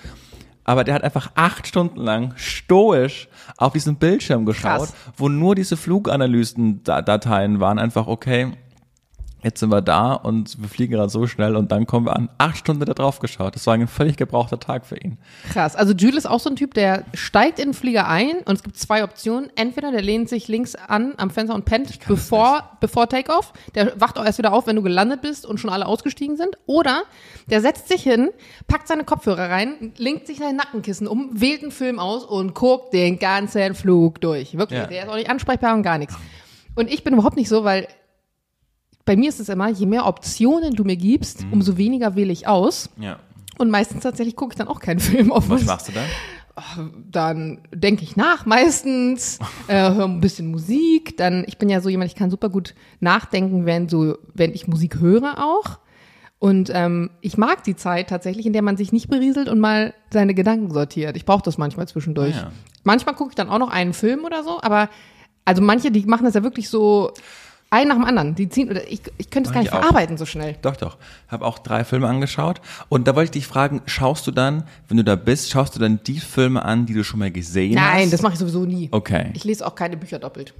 Aber der hat einfach acht Stunden lang stoisch auf diesen Bildschirm geschaut, Krass. wo nur diese Fluganalysten-Dateien waren. Einfach, okay, jetzt sind wir da und wir fliegen gerade so schnell und dann kommen wir an. Acht Stunden er drauf geschaut. Das war ein völlig gebrauchter Tag für ihn. Krass. Also Jules ist auch so ein Typ, der steigt in den Flieger ein und es gibt zwei Optionen. Entweder der lehnt sich links an am Fenster und pennt bevor, bevor Takeoff. Der wacht auch erst wieder auf, wenn du gelandet bist und schon alle ausgestiegen sind. Oder der setzt sich hin, packt seine Kopfhörer rein, linkt sich sein Nackenkissen um, wählt einen Film aus und guckt den ganzen Flug durch. Wirklich. Ja. Der ist auch nicht ansprechbar und gar nichts. Und ich bin überhaupt nicht so, weil bei mir ist es immer, je mehr Optionen du mir gibst, Mhm. umso weniger wähle ich aus. Ja. Und meistens tatsächlich gucke ich dann auch keinen Film auf Was machst du dann? dann denke ich nach meistens, *laughs* äh, höre ein bisschen Musik. Dann, ich bin ja so jemand, ich kann super gut nachdenken, wenn so, wenn ich Musik höre auch. Und ähm, ich mag die Zeit tatsächlich, in der man sich nicht berieselt und mal seine Gedanken sortiert. Ich brauche das manchmal zwischendurch. Ah, ja. Manchmal gucke ich dann auch noch einen Film oder so, aber also manche, die machen das ja wirklich so ein nach dem anderen. Die ziehen, oder ich, ich könnte es gar nicht verarbeiten so schnell. Doch, doch. Habe auch drei Filme angeschaut. Und da wollte ich dich fragen, schaust du dann, wenn du da bist, schaust du dann die Filme an, die du schon mal gesehen hast? Nein, das mache ich sowieso nie. Okay. Ich lese auch keine Bücher doppelt.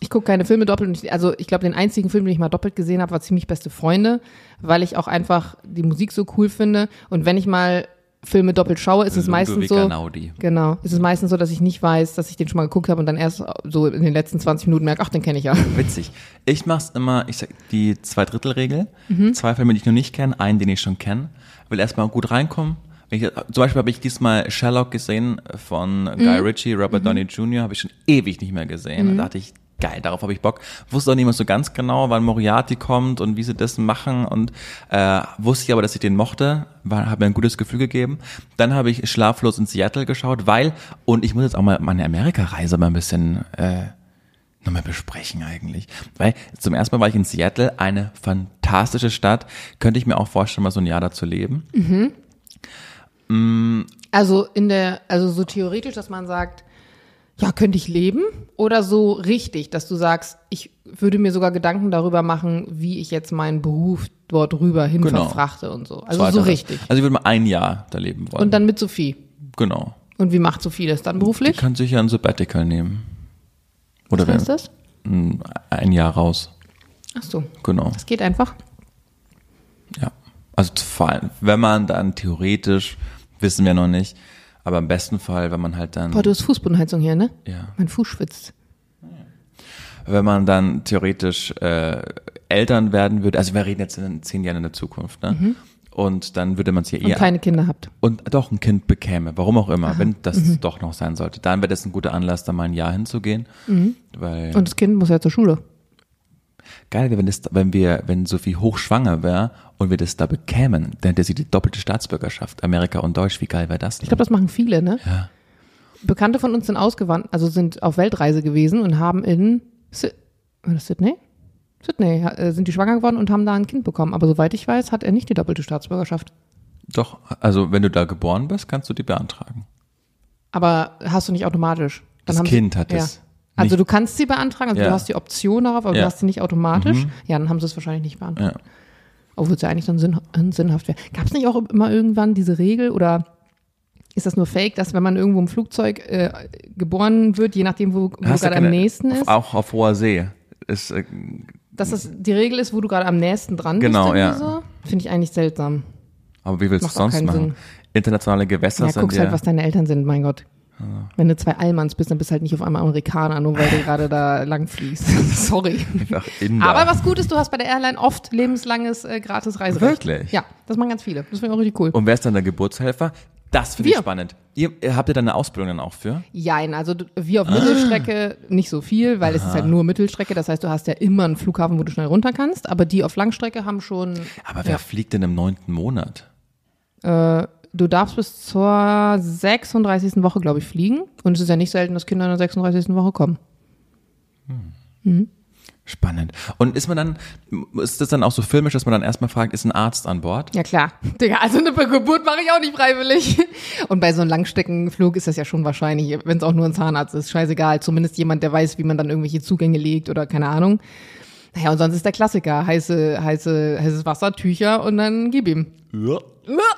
Ich gucke keine Filme doppelt. Ich, also ich glaube, den einzigen Film, den ich mal doppelt gesehen habe, war ziemlich beste Freunde, weil ich auch einfach die Musik so cool finde. Und wenn ich mal Filme doppelt schaue, ist es meistens so. Einaudi. Genau. Ist es meistens so, dass ich nicht weiß, dass ich den schon mal geguckt habe und dann erst so in den letzten 20 Minuten merke, ach, den kenne ich ja. Witzig. Ich mach's immer, ich sag die Zweidrittelregel. Mhm. Zwei Filme, die ich noch nicht kenne, einen, den ich schon kenne. Will erstmal gut reinkommen. Ich, zum Beispiel habe ich diesmal Sherlock gesehen von Guy Mhm. Ritchie, Robert Downey Jr. habe ich schon ewig nicht mehr gesehen. Da dachte ich, geil, darauf habe ich Bock. Wusste auch nicht mehr so ganz genau, wann Moriarty kommt und wie sie das machen und äh, wusste ich aber, dass ich den mochte, war, hat mir ein gutes Gefühl gegeben. Dann habe ich Schlaflos in Seattle geschaut, weil, und ich muss jetzt auch mal meine Amerika-Reise mal ein bisschen äh, nochmal besprechen eigentlich. Weil zum ersten Mal war ich in Seattle, eine fantastische Stadt. Könnte ich mir auch vorstellen, mal so ein Jahr da zu leben. Also in der, also so theoretisch, dass man sagt, ja, könnte ich leben? Oder so richtig, dass du sagst, ich würde mir sogar Gedanken darüber machen, wie ich jetzt meinen Beruf dort rüber hin Genau. verfrachte und so. Also Zweiter so richtig. Also ich würde mal ein Jahr da leben wollen. Und dann mit Sophie. genau. Und wie macht Sophie das dann beruflich? Die kann sich ja ein Sabbatical nehmen. Oder Was heißt wenn, das? ein- ein Jahr raus. Ach so, Genau. das geht einfach. Ja. Also vor allem, wenn man dann theoretisch, wissen wir noch nicht, aber im besten Fall, wenn man halt dann, Boah, du hast Fußbodenheizung hier, ne? ja, Mein Fuß schwitzt. wenn man dann theoretisch äh, Eltern werden würde, also wir reden jetzt in zehn Jahren in der Zukunft, ne? Und dann würde man es ja Mhm. Und eher keine Kinder habt. und doch ein Kind bekäme, warum auch immer, wenn das doch noch sein sollte, dann wäre das ein guter Anlass, da mal ein Jahr hinzugehen, weil Und das Kind muss ja zur Schule. Geil wäre, wenn das, wenn wir, wenn Sophie hochschwanger wäre und wir das da bekämen, dann hätte sie die doppelte Staatsbürgerschaft, Amerika und Deutsch, wie geil wäre das? Ich Denn? glaube, das machen viele, ne? Ja. Bekannte von uns sind ausgewandert, also sind auf Weltreise gewesen und haben in Sy war das Sydney? Sydney äh, sind die schwanger geworden und haben da ein Kind bekommen. Aber soweit ich weiß, hat er nicht die doppelte Staatsbürgerschaft. Doch, also wenn du da geboren bist, kannst du die beantragen. Aber hast du nicht automatisch. Das haben Kind sie, hat es Also du kannst sie beantragen, also Ja. du hast die Option darauf, aber Ja. du hast sie nicht automatisch. Mhm. Ja, dann haben sie es wahrscheinlich nicht beantragt. Ja. Obwohl es ja eigentlich dann sinn, äh, sinnhaft wäre. Gab es nicht auch immer irgendwann diese Regel oder ist das nur fake, dass wenn man irgendwo im Flugzeug äh, geboren wird, je nachdem, wo, wo du gerade am nächsten ist, Auch auf hoher See. Ist, äh, dass das die Regel ist, wo du gerade am nächsten dran Genau, bist? ja. irgendwie So? Finde ich eigentlich seltsam. aber wie willst du es sonst machen? Sinn. Internationale Gewässer Ja, sind guckst ja, halt, was deine Eltern sind, mein Gott. Wenn du zwei Allmanns bist, dann bist du halt nicht auf einmal Amerikaner, nur weil du *laughs* gerade da lang fliegst. *laughs* Sorry. einfach Inder. Aber was gut ist, du hast bei der Airline oft lebenslanges äh, gratis Reiserecht. Wirklich? Ja, das machen ganz viele. Das finde ich auch richtig cool. Und wer ist dann der Geburtshelfer? Das finde ich spannend. Ihr, habt ihr da eine Ausbildung dann auch für? Jein, also wie auf Mittelstrecke nicht so viel, weil es ist halt nur Mittelstrecke. Das heißt, du hast ja immer einen Flughafen, wo du schnell runter kannst. Aber die auf Langstrecke haben schon Aber wer fliegt denn im neunten Monat? äh, du darfst bis zur 36. Woche, glaube ich, fliegen. Und es ist ja nicht selten, dass Kinder in der 36. Woche kommen. Spannend. Und ist man dann, ist das dann auch so filmisch, dass man dann erstmal fragt, ist ein Arzt an Bord? Ja klar. Digga, also eine Geburt mache ich auch nicht freiwillig. *laughs* Und bei so einem Langstreckenflug ist das ja schon wahrscheinlich, wenn es auch nur ein Zahnarzt ist, scheißegal. Zumindest jemand, der weiß, wie man dann irgendwelche Zugänge legt oder keine Ahnung. Naja, und sonst ist der Klassiker, heiße, heiße, heißes Wasser, Tücher und dann gib ihm. Ja.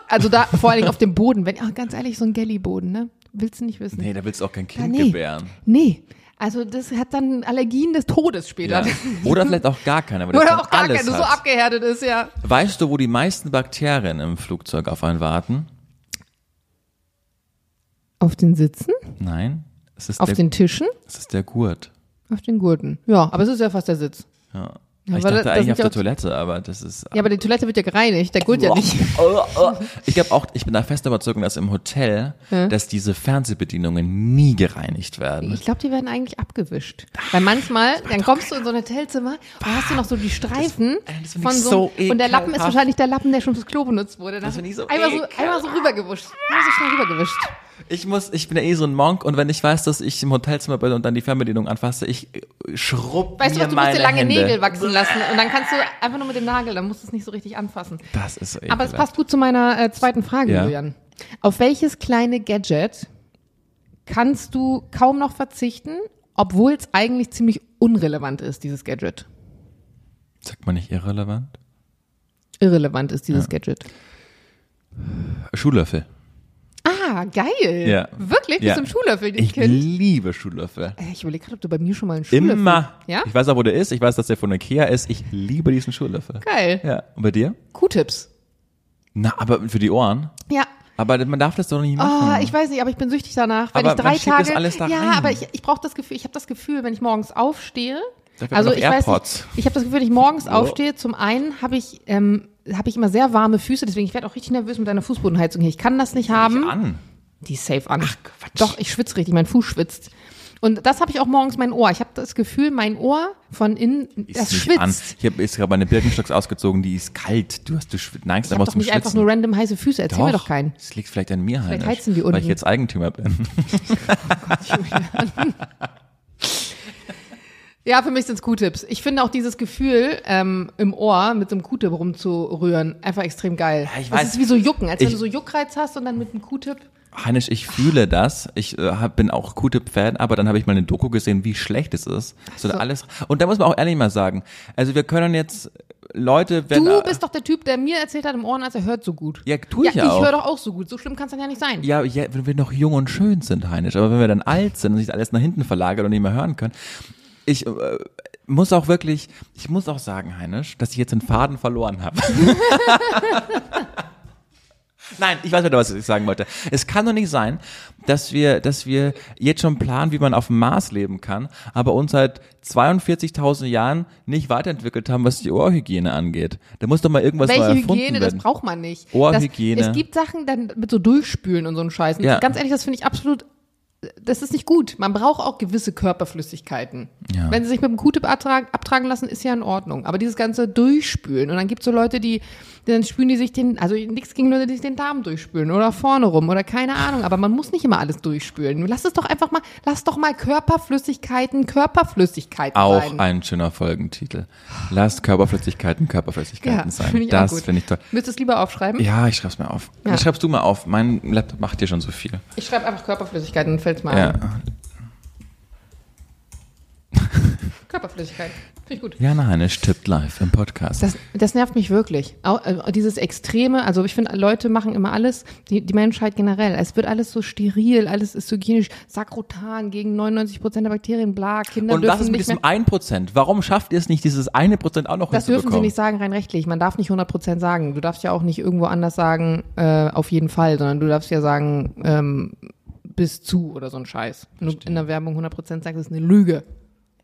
Also da, vor allen Dingen auf dem Boden, wenn, ach, ganz ehrlich, so ein Gelli-Boden, ne? Willst du nicht wissen. Nee, da willst du auch kein Ja, Kind nee. gebären. Nee. Also das hat dann Allergien des Todes später. Ja. Oder vielleicht auch gar keiner, weil Oder auch gar keine, so abgehärtet ist, ja. Weißt du, wo die meisten Bakterien im Flugzeug auf einen warten? Auf den Sitzen, Nein, es ist, auf der, den Tischen, es ist der Gurt. auf den Gurten. Ja, aber es ist ja fast der Sitz. Ja. Ja, ich dachte da- da eigentlich auf ja der Toilette, aber das ist. Ja, aber die Toilette wird ja gereinigt, der Gurt ja nicht. *laughs* Oh, oh. Ich glaube auch, ich bin da fest überzeugt, dass im Hotel, dass diese Fernsehbedienungen nie gereinigt werden. Ich glaube, die werden eigentlich abgewischt. Weil manchmal, dann kommst du in so ein Hotelzimmer und hast du noch so die Streifen das find von so, so und der Lappen ist wahrscheinlich der Lappen, der schon fürs Klo benutzt wurde. Dann find ich so einmal, so, einmal so rübergewischt. Einmal so schnell rübergewischt. Ich muss, ich bin ja eh so ein Monk und wenn ich weiß, dass ich im Hotelzimmer bin und dann die Fernbedienung anfasse, ich äh, schrubb Weißt du was, du musst dir lange Hände. Nägel wachsen lassen und dann kannst du einfach nur mit dem Nagel, dann musst du es nicht so richtig anfassen. Das ist so Aber es ekelhaft. passt gut zu meiner äh, zweiten Frage, Ja. Julian. Auf welches kleine Gadget kannst du kaum noch verzichten, obwohl es eigentlich ziemlich unrelevant ist, dieses Gadget? Sagt man nicht irrelevant? Irrelevant ist dieses Gadget. Schuhlöffel. Geil. Ja. Wirklich? Ja. du ein Schuhlöffel, Ich Kind? liebe Schuhlöffel. Äh, Ich überlege gerade, ob du bei mir schon mal einen Schuhlöffel... Immer. Ja? Ich weiß auch, wo der ist. Ich weiß, dass der von Ikea ist. Ich liebe diesen Schuhlöffel. Geil. Ja. Und bei dir? Q-Tips. Na, aber für die Ohren. Ja. Aber man darf das doch nicht Oh, machen. ich weiß nicht, aber ich bin süchtig danach. Wenn Aber ich drei schiebt das Tage, alles da ja, rein. aber ich, ich brauche das Gefühl, ich habe das Gefühl, wenn ich morgens aufstehe, also ich noch weiß AirPods. nicht, ich habe das Gefühl, wenn ich morgens aufstehe, zum einen habe ich ähm, habe ich immer sehr warme Füße, deswegen ich werde auch richtig nervös mit deiner Fußbodenheizung hier. Ich kann das nicht haben. An. Die ist safe an. Ach, Quatsch. Doch, ich schwitze richtig, mein Fuß schwitzt. Und das habe ich auch morgens mein Ohr. Ich habe das Gefühl, mein Ohr von innen, Ist das schwitzt. an. Ich habe jetzt gerade meine Birkenstocks ausgezogen, die ist kalt. Du hast du schw- neigst Ich habe einfach doch zum nicht Schwitzen. einfach nur random heiße Füße. Erzähl mir doch keinen. Es liegt vielleicht an mir, Heinrich, heizen die weil ich unten. jetzt Eigentümer bin. *laughs* Ja, für mich sind's Q-Tips. Ich finde auch dieses Gefühl, ähm, im Ohr mit so einem Q-Tip rumzurühren, einfach extrem geil. Ja, ich das weiß. ist wie so Jucken, als wenn Ich- du so Juckreiz hast und dann mit einem Q-Tip. Heinisch, ich fühle das. Ich äh, hab- bin auch Q-Tip-Fan, aber dann habe ich mal eine Doku gesehen, wie schlecht es ist. So, so. alles. Und da muss man auch ehrlich mal sagen, also wir können jetzt Leute, wenn Du bist doch der Typ, der mir erzählt hat im Ohrenarzt, er hört so gut. Ja, tu ich ja ja auch. ich höre doch auch so gut. So schlimm kann's dann ja nicht sein. ja, ja, wenn wir noch jung und schön sind, Heinisch, aber wenn wir dann alt sind und sich alles nach hinten verlagert und nicht mehr hören können, ich äh, muss auch wirklich, ich muss auch sagen, Heinisch, dass ich jetzt den Faden verloren habe. *laughs* Nein, ich weiß nicht, was ich sagen wollte. Es kann doch nicht sein, dass wir, dass wir jetzt schon planen, wie man auf dem Mars leben kann, aber uns seit 42.000 Jahren nicht weiterentwickelt haben, was die Ohrhygiene angeht. Da muss doch mal irgendwas Welche mal erfunden Hygiene, das werden. braucht man nicht. Ohrhygiene. Das, es gibt Sachen dann mit so Durchspülen und so einem Scheiß. Und Ja. Ganz ehrlich, das finde ich absolut, das ist nicht gut. Man braucht auch gewisse Körperflüssigkeiten. Ja. Wenn sie sich mit dem Q-Tip abtragen, abtragen lassen, ist ja in Ordnung. Aber dieses ganze Durchspülen und dann gibt es so Leute, die dann spülen die sich den, also nichts gegen Leute, die sich den Darm durchspülen oder vorne rum oder keine Ahnung. Aber man muss nicht immer alles durchspülen. Lass es doch einfach mal, lass doch mal Körperflüssigkeiten Körperflüssigkeiten Auch sein. ein schöner Folgentitel. Lasst Körperflüssigkeiten Körperflüssigkeiten ja, sein. finde ich auch das finde ich toll. Willst du es lieber aufschreiben? Ja, ich schreib's mir auf. Ja. Das schreibst du mal auf. Mein Laptop macht dir schon so viel. Ich schreibe einfach Körperflüssigkeiten und fällt's mal Ja. ein. *laughs* Körperflüssigkeit. Finde ich gut. Jana Heinisch tippt live im Podcast. Das, das nervt mich wirklich. Auch, äh, dieses Extreme, also ich finde, Leute machen immer alles, die, die Menschheit generell. Es wird alles so steril, alles ist hygienisch, Sakrotan gegen 99 Prozent der Bakterien, bla, Kinder Und dürfen was ist mit nicht diesem mehr. 1%? Warum schafft ihr es nicht, dieses eine Prozent auch noch Das dürfen sie nicht sagen rein rechtlich. Man darf nicht 100 Prozent sagen. Du darfst ja auch nicht irgendwo anders sagen, äh, auf jeden Fall, sondern du darfst ja sagen, ähm, bis zu oder so ein Scheiß. Wenn du in der Werbung 100 Prozent sagst, ist eine Lüge.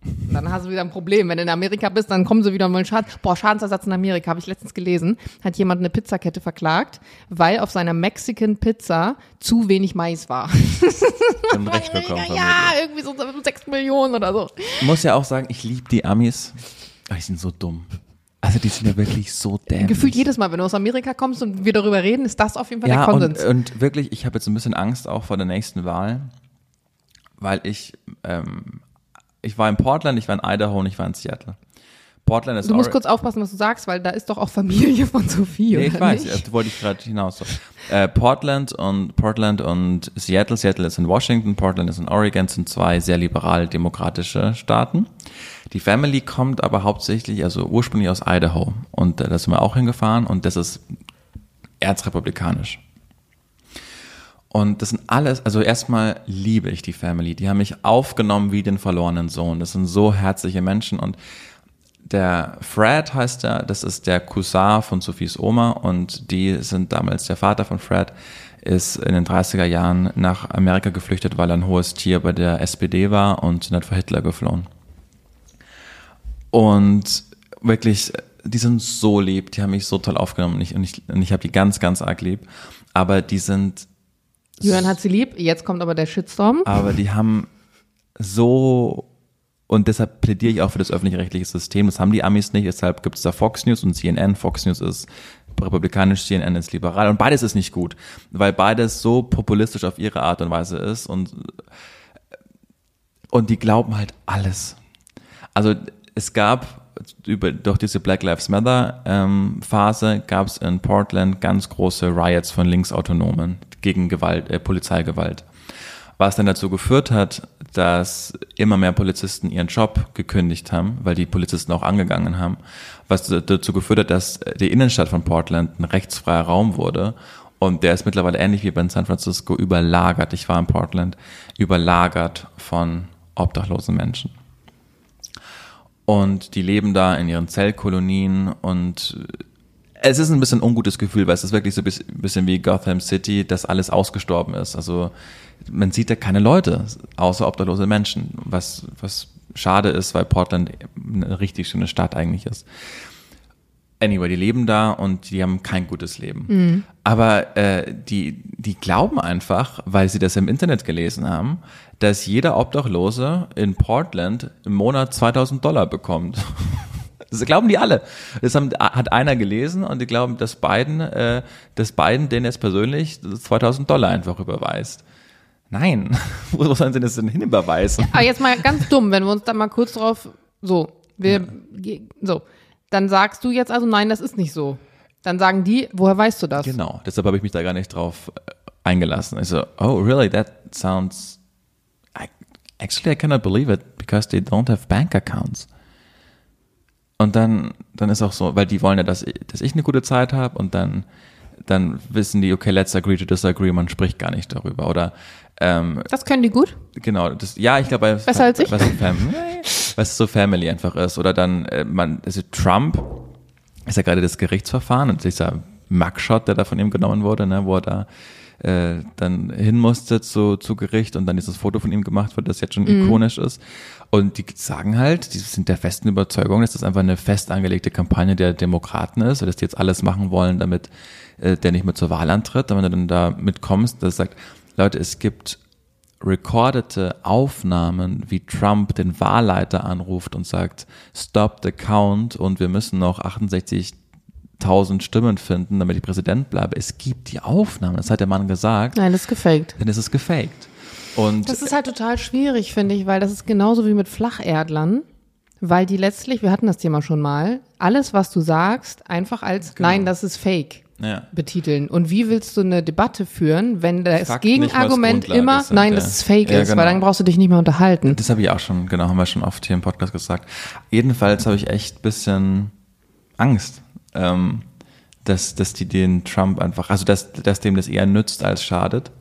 Und dann hast du wieder ein Problem. Wenn du in Amerika bist, dann kommen sie wieder und wollen Schaden. Boah, Schadensersatz in Amerika, habe ich letztens gelesen. Hat jemand eine Pizzakette verklagt, weil auf seiner Mexican Pizza zu wenig Mais war. Schon recht *laughs* bekommen. ja, irgendwie so 6 Millionen oder so. Ich muss ja auch sagen, ich liebe die Amis. Ah, die sind so dumm. Also die sind ja wirklich so dämlich. Gefühlt jedes Mal, wenn du aus Amerika kommst und wir darüber reden, ist das auf jeden Fall ja, der und, Konsens. und wirklich, ich habe jetzt ein bisschen Angst auch vor der nächsten Wahl, weil ich, ähm, ich war in Portland, ich war in Idaho und ich war in Seattle. Portland ist du musst Ori- kurz aufpassen, was du sagst, weil da ist doch auch Familie von Sophie, Nee, ich weiß, nicht? das wollte ich gerade hinaus. Äh, Portland und Portland und Seattle. Seattle ist in Washington, Portland ist in Oregon, sind zwei sehr liberal-demokratische Staaten. Die Family kommt aber hauptsächlich, also ursprünglich aus Idaho. Und äh, da sind wir auch hingefahren und das ist erzrepublikanisch. Und das sind alles, also erstmal liebe ich die Family. Die haben mich aufgenommen wie den verlorenen Sohn. Das sind so herzliche Menschen und der Fred heißt er, das ist der Cousin von Sophies Oma und die sind damals, der Vater von Fred ist in den 30er Jahren nach Amerika geflüchtet, weil er ein hohes Tier bei der SPD war und sind dann vor Hitler geflohen. Und wirklich, die sind so lieb, die haben mich so toll aufgenommen und ich, und ich, und ich habe die ganz, ganz arg lieb. Aber die sind Jörn hat sie lieb, jetzt kommt aber der Shitstorm. aber die haben so und deshalb plädiere ich auch für das öffentlich-rechtliche System. Das haben die Amis nicht, deshalb gibt es da Fox News und CNN. Fox News ist republikanisch, CNN ist liberal und beides ist nicht gut, weil beides so populistisch auf ihre Art und Weise ist und und die glauben halt alles. Also es gab über durch diese Black Lives Matter ähm, Phase gab es in Portland ganz große Riots von Linksautonomen gegen Gewalt, äh, Polizeigewalt. Was dann dazu geführt hat, dass immer mehr Polizisten ihren Job gekündigt haben, weil die Polizisten auch angegangen haben, was dazu geführt hat, dass die Innenstadt von Portland ein rechtsfreier Raum wurde. Und der ist mittlerweile ähnlich wie bei San Francisco überlagert, ich war in Portland, überlagert von obdachlosen Menschen. Und die leben da in ihren Zellkolonien und es ist ein bisschen ein ungutes Gefühl, weil es ist wirklich so ein bis- bisschen wie Gotham City, dass alles ausgestorben ist. Also man sieht da keine Leute, außer obdachlose Menschen, was, was schade ist, weil Portland eine richtig schöne Stadt eigentlich ist. Anyway, die leben da und die haben kein gutes Leben. Aber äh, die, die glauben einfach, weil sie das im Internet gelesen haben, dass jeder Obdachlose in Portland im Monat 2000 Dollar bekommt. *laughs* Das glauben die alle. Das haben, hat einer gelesen und die glauben, dass Biden, äh, dass Biden denen jetzt persönlich 2000 Dollar einfach überweist. Nein, *laughs* wo sollen sie das denn hinüberweisen? Aber jetzt mal ganz dumm, wenn wir uns da mal kurz drauf, so, wir, ge- so, dann sagst du jetzt also, nein, das ist nicht so. Dann sagen die, woher weißt du das? Genau, deshalb habe ich mich da gar nicht drauf äh, eingelassen. Ich so, oh really, that sounds, actually I cannot believe it because they don't have bank accounts. Und dann, dann ist auch so, weil die wollen ja, dass ich, dass ich eine gute Zeit habe und dann, dann wissen die, okay, let's agree to disagree, man spricht gar nicht darüber. Oder ähm, Das können die gut? Genau, das, ja, ich glaube, Besser als ich? weil es *laughs* so Family einfach ist. Oder dann, äh, man, also Trump ist ja gerade das Gerichtsverfahren und dieser Mugshot, der da von ihm genommen wurde, ne, wo er da äh, dann hin musste zu, zu Gericht und dann dieses Foto von ihm gemacht wird, das jetzt schon ikonisch ist. Und die sagen halt, die sind der festen Überzeugung, dass das einfach eine fest angelegte Kampagne der Demokraten ist, dass die jetzt alles machen wollen, damit äh, der nicht mehr zur Wahl antritt. Und wenn du dann da mitkommst, das sagt, Leute, es gibt recordete Aufnahmen, wie Trump den Wahlleiter anruft und sagt, stop the count und wir müssen noch 68.000 Stimmen finden, damit ich Präsident bleibe. Es gibt die Aufnahmen, das hat der Mann gesagt, Nein, das ist gefaked. dann ist es gefaked. Und Das ist halt total schwierig, finde ich, weil das ist genauso wie mit Flacherdlern, weil die letztlich, wir hatten das Thema schon mal, alles, was du sagst, einfach als, Genau. nein, das ist fake ja. betiteln. Und wie willst du eine Debatte führen, wenn das als Gegenargument immer, sind, nein, ja. das ist fake Ja, ist, genau. weil dann brauchst du dich nicht mehr unterhalten. Das habe ich auch schon, genau, haben wir schon oft hier im Podcast gesagt. Jedenfalls habe ich echt ein bisschen Angst, ähm, dass, dass die den Trump einfach, also dass, dass dem das eher nützt als schadet.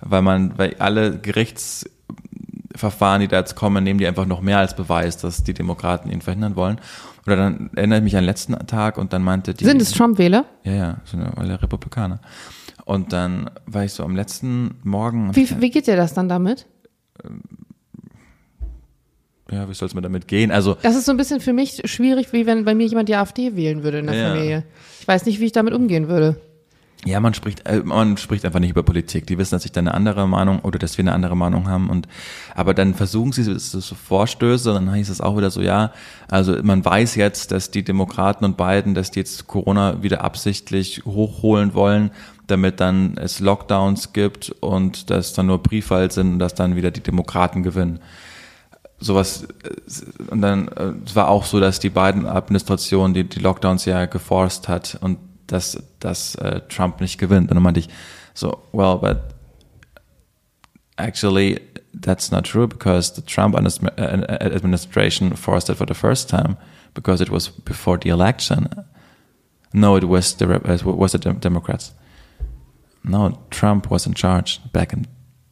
Weil man, weil alle Gerichtsverfahren, die da jetzt kommen, nehmen die einfach noch mehr als Beweis, dass die Demokraten ihn verhindern wollen. Oder dann erinnere ich mich an den letzten Tag und dann meinte die. Sind es Trump-Wähler? Ja, ja, sind ja alle Republikaner. Und dann war ich so am letzten Morgen. Wie, wie geht dir das dann damit? Ja, wie soll es mir damit gehen? Also, Das ist so ein bisschen für mich schwierig, wie wenn bei mir jemand die AfD wählen würde in der Ja. Familie. Ich weiß nicht, wie ich damit umgehen würde. Ja, man spricht, äh, man spricht einfach nicht über Politik. Die wissen, dass ich da eine andere Meinung oder dass wir eine andere Meinung haben. Und aber dann versuchen sie so Vorstöße, und dann hieß es auch wieder so, ja, also man weiß jetzt, dass die Demokraten und Biden, dass die jetzt Corona wieder absichtlich hochholen wollen, damit dann es Lockdowns gibt und dass dann nur Briefwahl sind und dass dann wieder die Demokraten gewinnen. Sowas äh, und dann äh, es war auch so, dass die beiden Administrationen die, die Lockdowns ja geforst hat und dass, dass äh, Trump nicht gewinnt. Und dann meinte ich so, well, but actually that's not true because the Trump administration forced it for the first time because it was before the election. No, it was the was the Democrats. No, Trump was in charge back in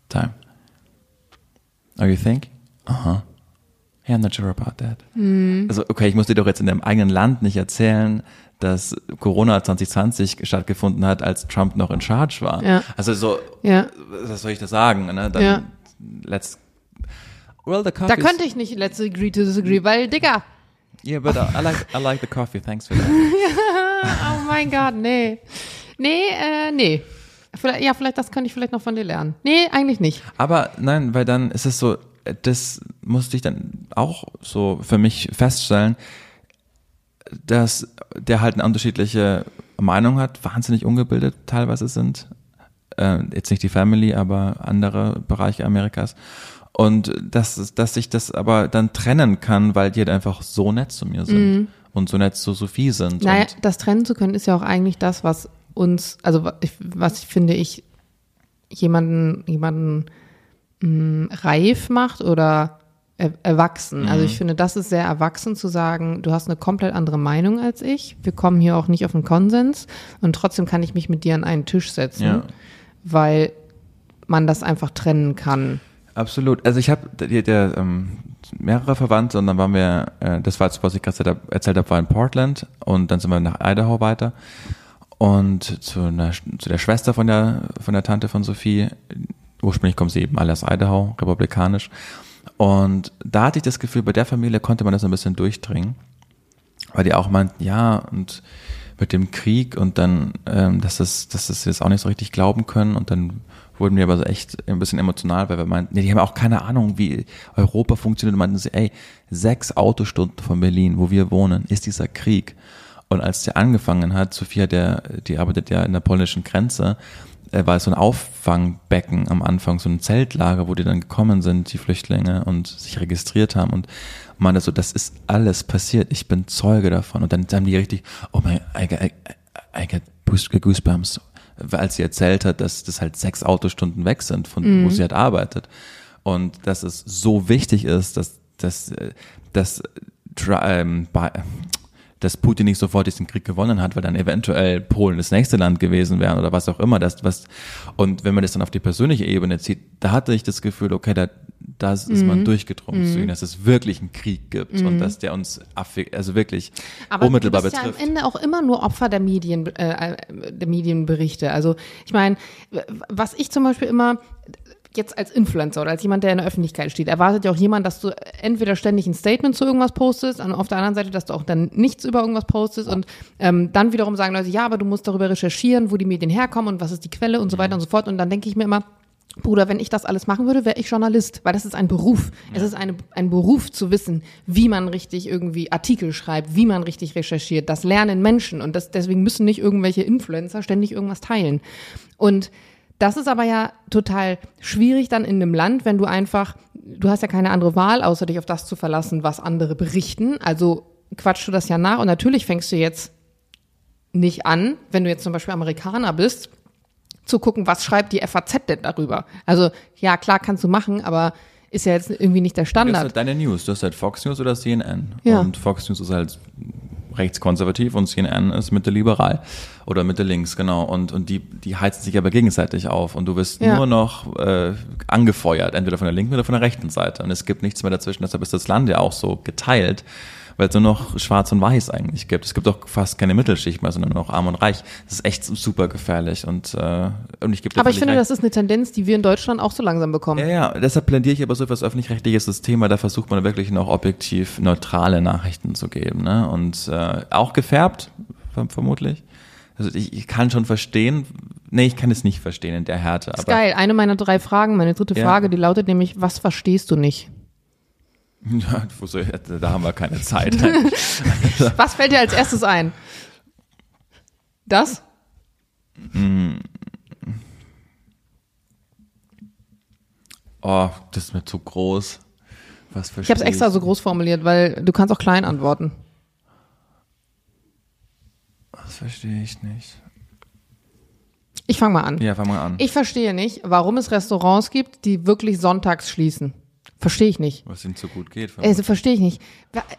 time. Oh, you think? Uh huh. Yeah, I'm not sure about that. Mm. Also, okay, ich muss dir doch jetzt in deinem eigenen Land nicht erzählen, dass Corona 2020 stattgefunden hat, als Trump noch in Charge war. Ja. Also so, ja. was soll ich da sagen? Ne? Dann ja. let's, well, the coffee. Da könnte ich nicht let's agree to disagree, weil, Digga. Yeah, but I, I like, I like the coffee, thanks for that. *laughs* oh mein Gott, nee. Nee, äh, nee. Vielleicht, ja, vielleicht, das könnte ich vielleicht noch von dir lernen. Nee, eigentlich nicht. Aber nein, weil dann ist es so, das musste ich dann auch so für mich feststellen, dass der halt eine unterschiedliche Meinung hat, wahnsinnig ungebildet teilweise sind. Äh, jetzt nicht die Family, aber andere Bereiche Amerikas. Und dass, dass ich das aber dann trennen kann, weil die halt einfach so nett zu mir sind mhm. und so nett zu Sophie sind. Naja, das trennen zu können ist ja auch eigentlich das, was uns, also was ich finde ich jemanden, jemanden mh, mm, reif macht oder erwachsen. Also ich mhm. finde, das ist sehr erwachsen zu sagen, du hast eine komplett andere Meinung als ich. Wir kommen hier auch nicht auf einen Konsens und trotzdem kann ich mich mit dir an einen Tisch setzen, ja. weil man das einfach trennen kann. Absolut. Also ich habe der, der ähm, mehrere Verwandte und dann waren wir, äh, das war jetzt, was ich gerade erzählt habe, war in Portland und dann sind wir nach Idaho weiter und zu, einer, zu der Schwester von der von der Tante von Sophie. Ursprünglich kommt sie eben alle aus Idaho, republikanisch. Und da hatte ich das Gefühl, bei der Familie konnte man das ein bisschen durchdringen, weil die auch meinten, ja, und mit dem Krieg und dann, ähm, dass das, dass das jetzt auch nicht so richtig glauben können und dann wurden wir aber so echt ein bisschen emotional, weil wir meinten, nee, die haben auch keine Ahnung, wie Europa funktioniert und meinten sie, ey, sechs Autostunden von Berlin, wo wir wohnen, ist dieser Krieg. Und als der angefangen hat, Sophia, der, die arbeitet ja in der polnischen Grenze, äh, war so ein Auffangbecken am Anfang, so ein Zeltlager, wo die dann gekommen sind, die Flüchtlinge, und sich registriert haben und meinte so, das ist alles passiert, ich bin Zeuge davon. Und dann haben die richtig, oh mein, I, I, I get goosebumps, als sie erzählt hat, dass das halt sechs Autostunden weg sind, von mhm. wo sie halt arbeitet. Und dass es so wichtig ist, dass, dass, äh, dass ähm, dass Putin nicht sofort diesen Krieg gewonnen hat, weil dann eventuell Polen das nächste Land gewesen wäre oder was auch immer. Das, was, und wenn man das dann auf die persönliche Ebene zieht, da hatte ich das Gefühl, okay, da, da ist mhm. man durchgedrungen mhm. zu ihm, dass es wirklich einen Krieg gibt mhm. und dass der uns also wirklich Aber unmittelbar betrifft. ja am Ende auch immer nur Opfer der Medien, äh, der Medienberichte. Also ich meine, was ich zum Beispiel immer jetzt als Influencer oder als jemand, der in der Öffentlichkeit steht, erwartet ja auch jemand, dass du entweder ständig ein Statement zu irgendwas postest und auf der anderen Seite, dass du auch dann nichts über irgendwas postest und ähm, dann wiederum sagen Leute, ja, aber du musst darüber recherchieren, wo die Medien herkommen und was ist die Quelle und so weiter und so fort. Und dann denke ich mir immer, Bruder, wenn ich das alles machen würde, wäre ich Journalist, weil das ist ein Beruf. Ja. Es ist eine, ein Beruf zu wissen, wie man richtig irgendwie Artikel schreibt, wie man richtig recherchiert. Das lernen Menschen und das, deswegen müssen nicht irgendwelche Influencer ständig irgendwas teilen. Und das ist aber ja total schwierig dann in einem Land, wenn du einfach, du hast ja keine andere Wahl, außer dich auf das zu verlassen, was andere berichten. Also quatschst du das ja nach und natürlich fängst du jetzt nicht an, wenn du jetzt zum Beispiel Amerikaner bist, zu gucken, was schreibt die FAZ denn darüber. Also ja, klar kannst du machen, aber ist ja jetzt irgendwie nicht der Standard. Das ist halt deine News. Du hast halt Fox News oder CNN. Ja. Und Fox News ist halt rechtskonservativ und CNN ist Mitte liberal oder Mitte links, genau. Und, und die, die heizen sich aber gegenseitig auf und du wirst ja. nur noch äh, angefeuert, entweder von der linken oder von der rechten Seite. Und es gibt nichts mehr dazwischen. Deshalb ist das Land ja auch so geteilt weil es nur noch schwarz und weiß eigentlich gibt. Es gibt auch fast keine Mittelschicht mehr, sondern nur noch arm und reich. Das ist echt super gefährlich und, äh, und ich gebe Aber ich finde, recht. das ist eine Tendenz, die wir in Deutschland auch so langsam bekommen. Ja, ja, deshalb plädiere ich aber so für das öffentlich-rechtliche System, weil da versucht man wirklich noch objektiv neutrale Nachrichten zu geben. Ne? Und äh, auch gefärbt, vermutlich. Also ich, ich kann schon verstehen, nee, ich kann es nicht verstehen in der Härte. Ist Aber geil. Eine meiner drei Fragen, meine dritte Ja. Frage, die lautet nämlich, was verstehst du nicht? *laughs* ja, da haben wir keine Zeit. *laughs* Was fällt dir als erstes ein? Das? oh, das ist mir zu groß. Was Ich habe es extra so groß formuliert, weil du kannst auch klein antworten. Das verstehe ich nicht. Ich fange mal an. Ja, fang mal an. Ich verstehe nicht, warum es Restaurants gibt, die wirklich sonntags schließen. Verstehe ich nicht. was ihnen so gut geht. Also verstehe ich nicht.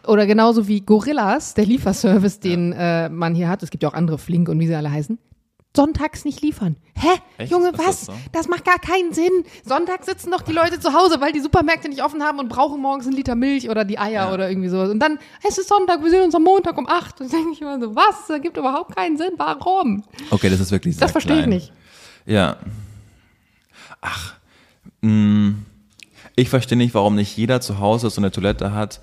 Oder genauso wie Gorillas, der Lieferservice, den äh, man hier hat. Es gibt ja auch andere Flink und wie sie alle heißen. Sonntags nicht liefern. Hä? Echt? Junge, Ist das was? so? Das macht gar keinen Sinn. Sonntags sitzen doch die Leute zu Hause, weil die Supermärkte nicht offen haben und brauchen morgens einen Liter Milch oder die Eier Ja. oder irgendwie sowas. Und dann, es ist Sonntag, wir sehen uns am Montag um acht. Und dann denke ich immer so, was? Das ergibt überhaupt keinen Sinn. Warum? okay, das ist wirklich sehr Das verstehe ich nicht. Ja. Ach, mh, ich verstehe nicht, warum nicht jeder zu Hause so eine Toilette hat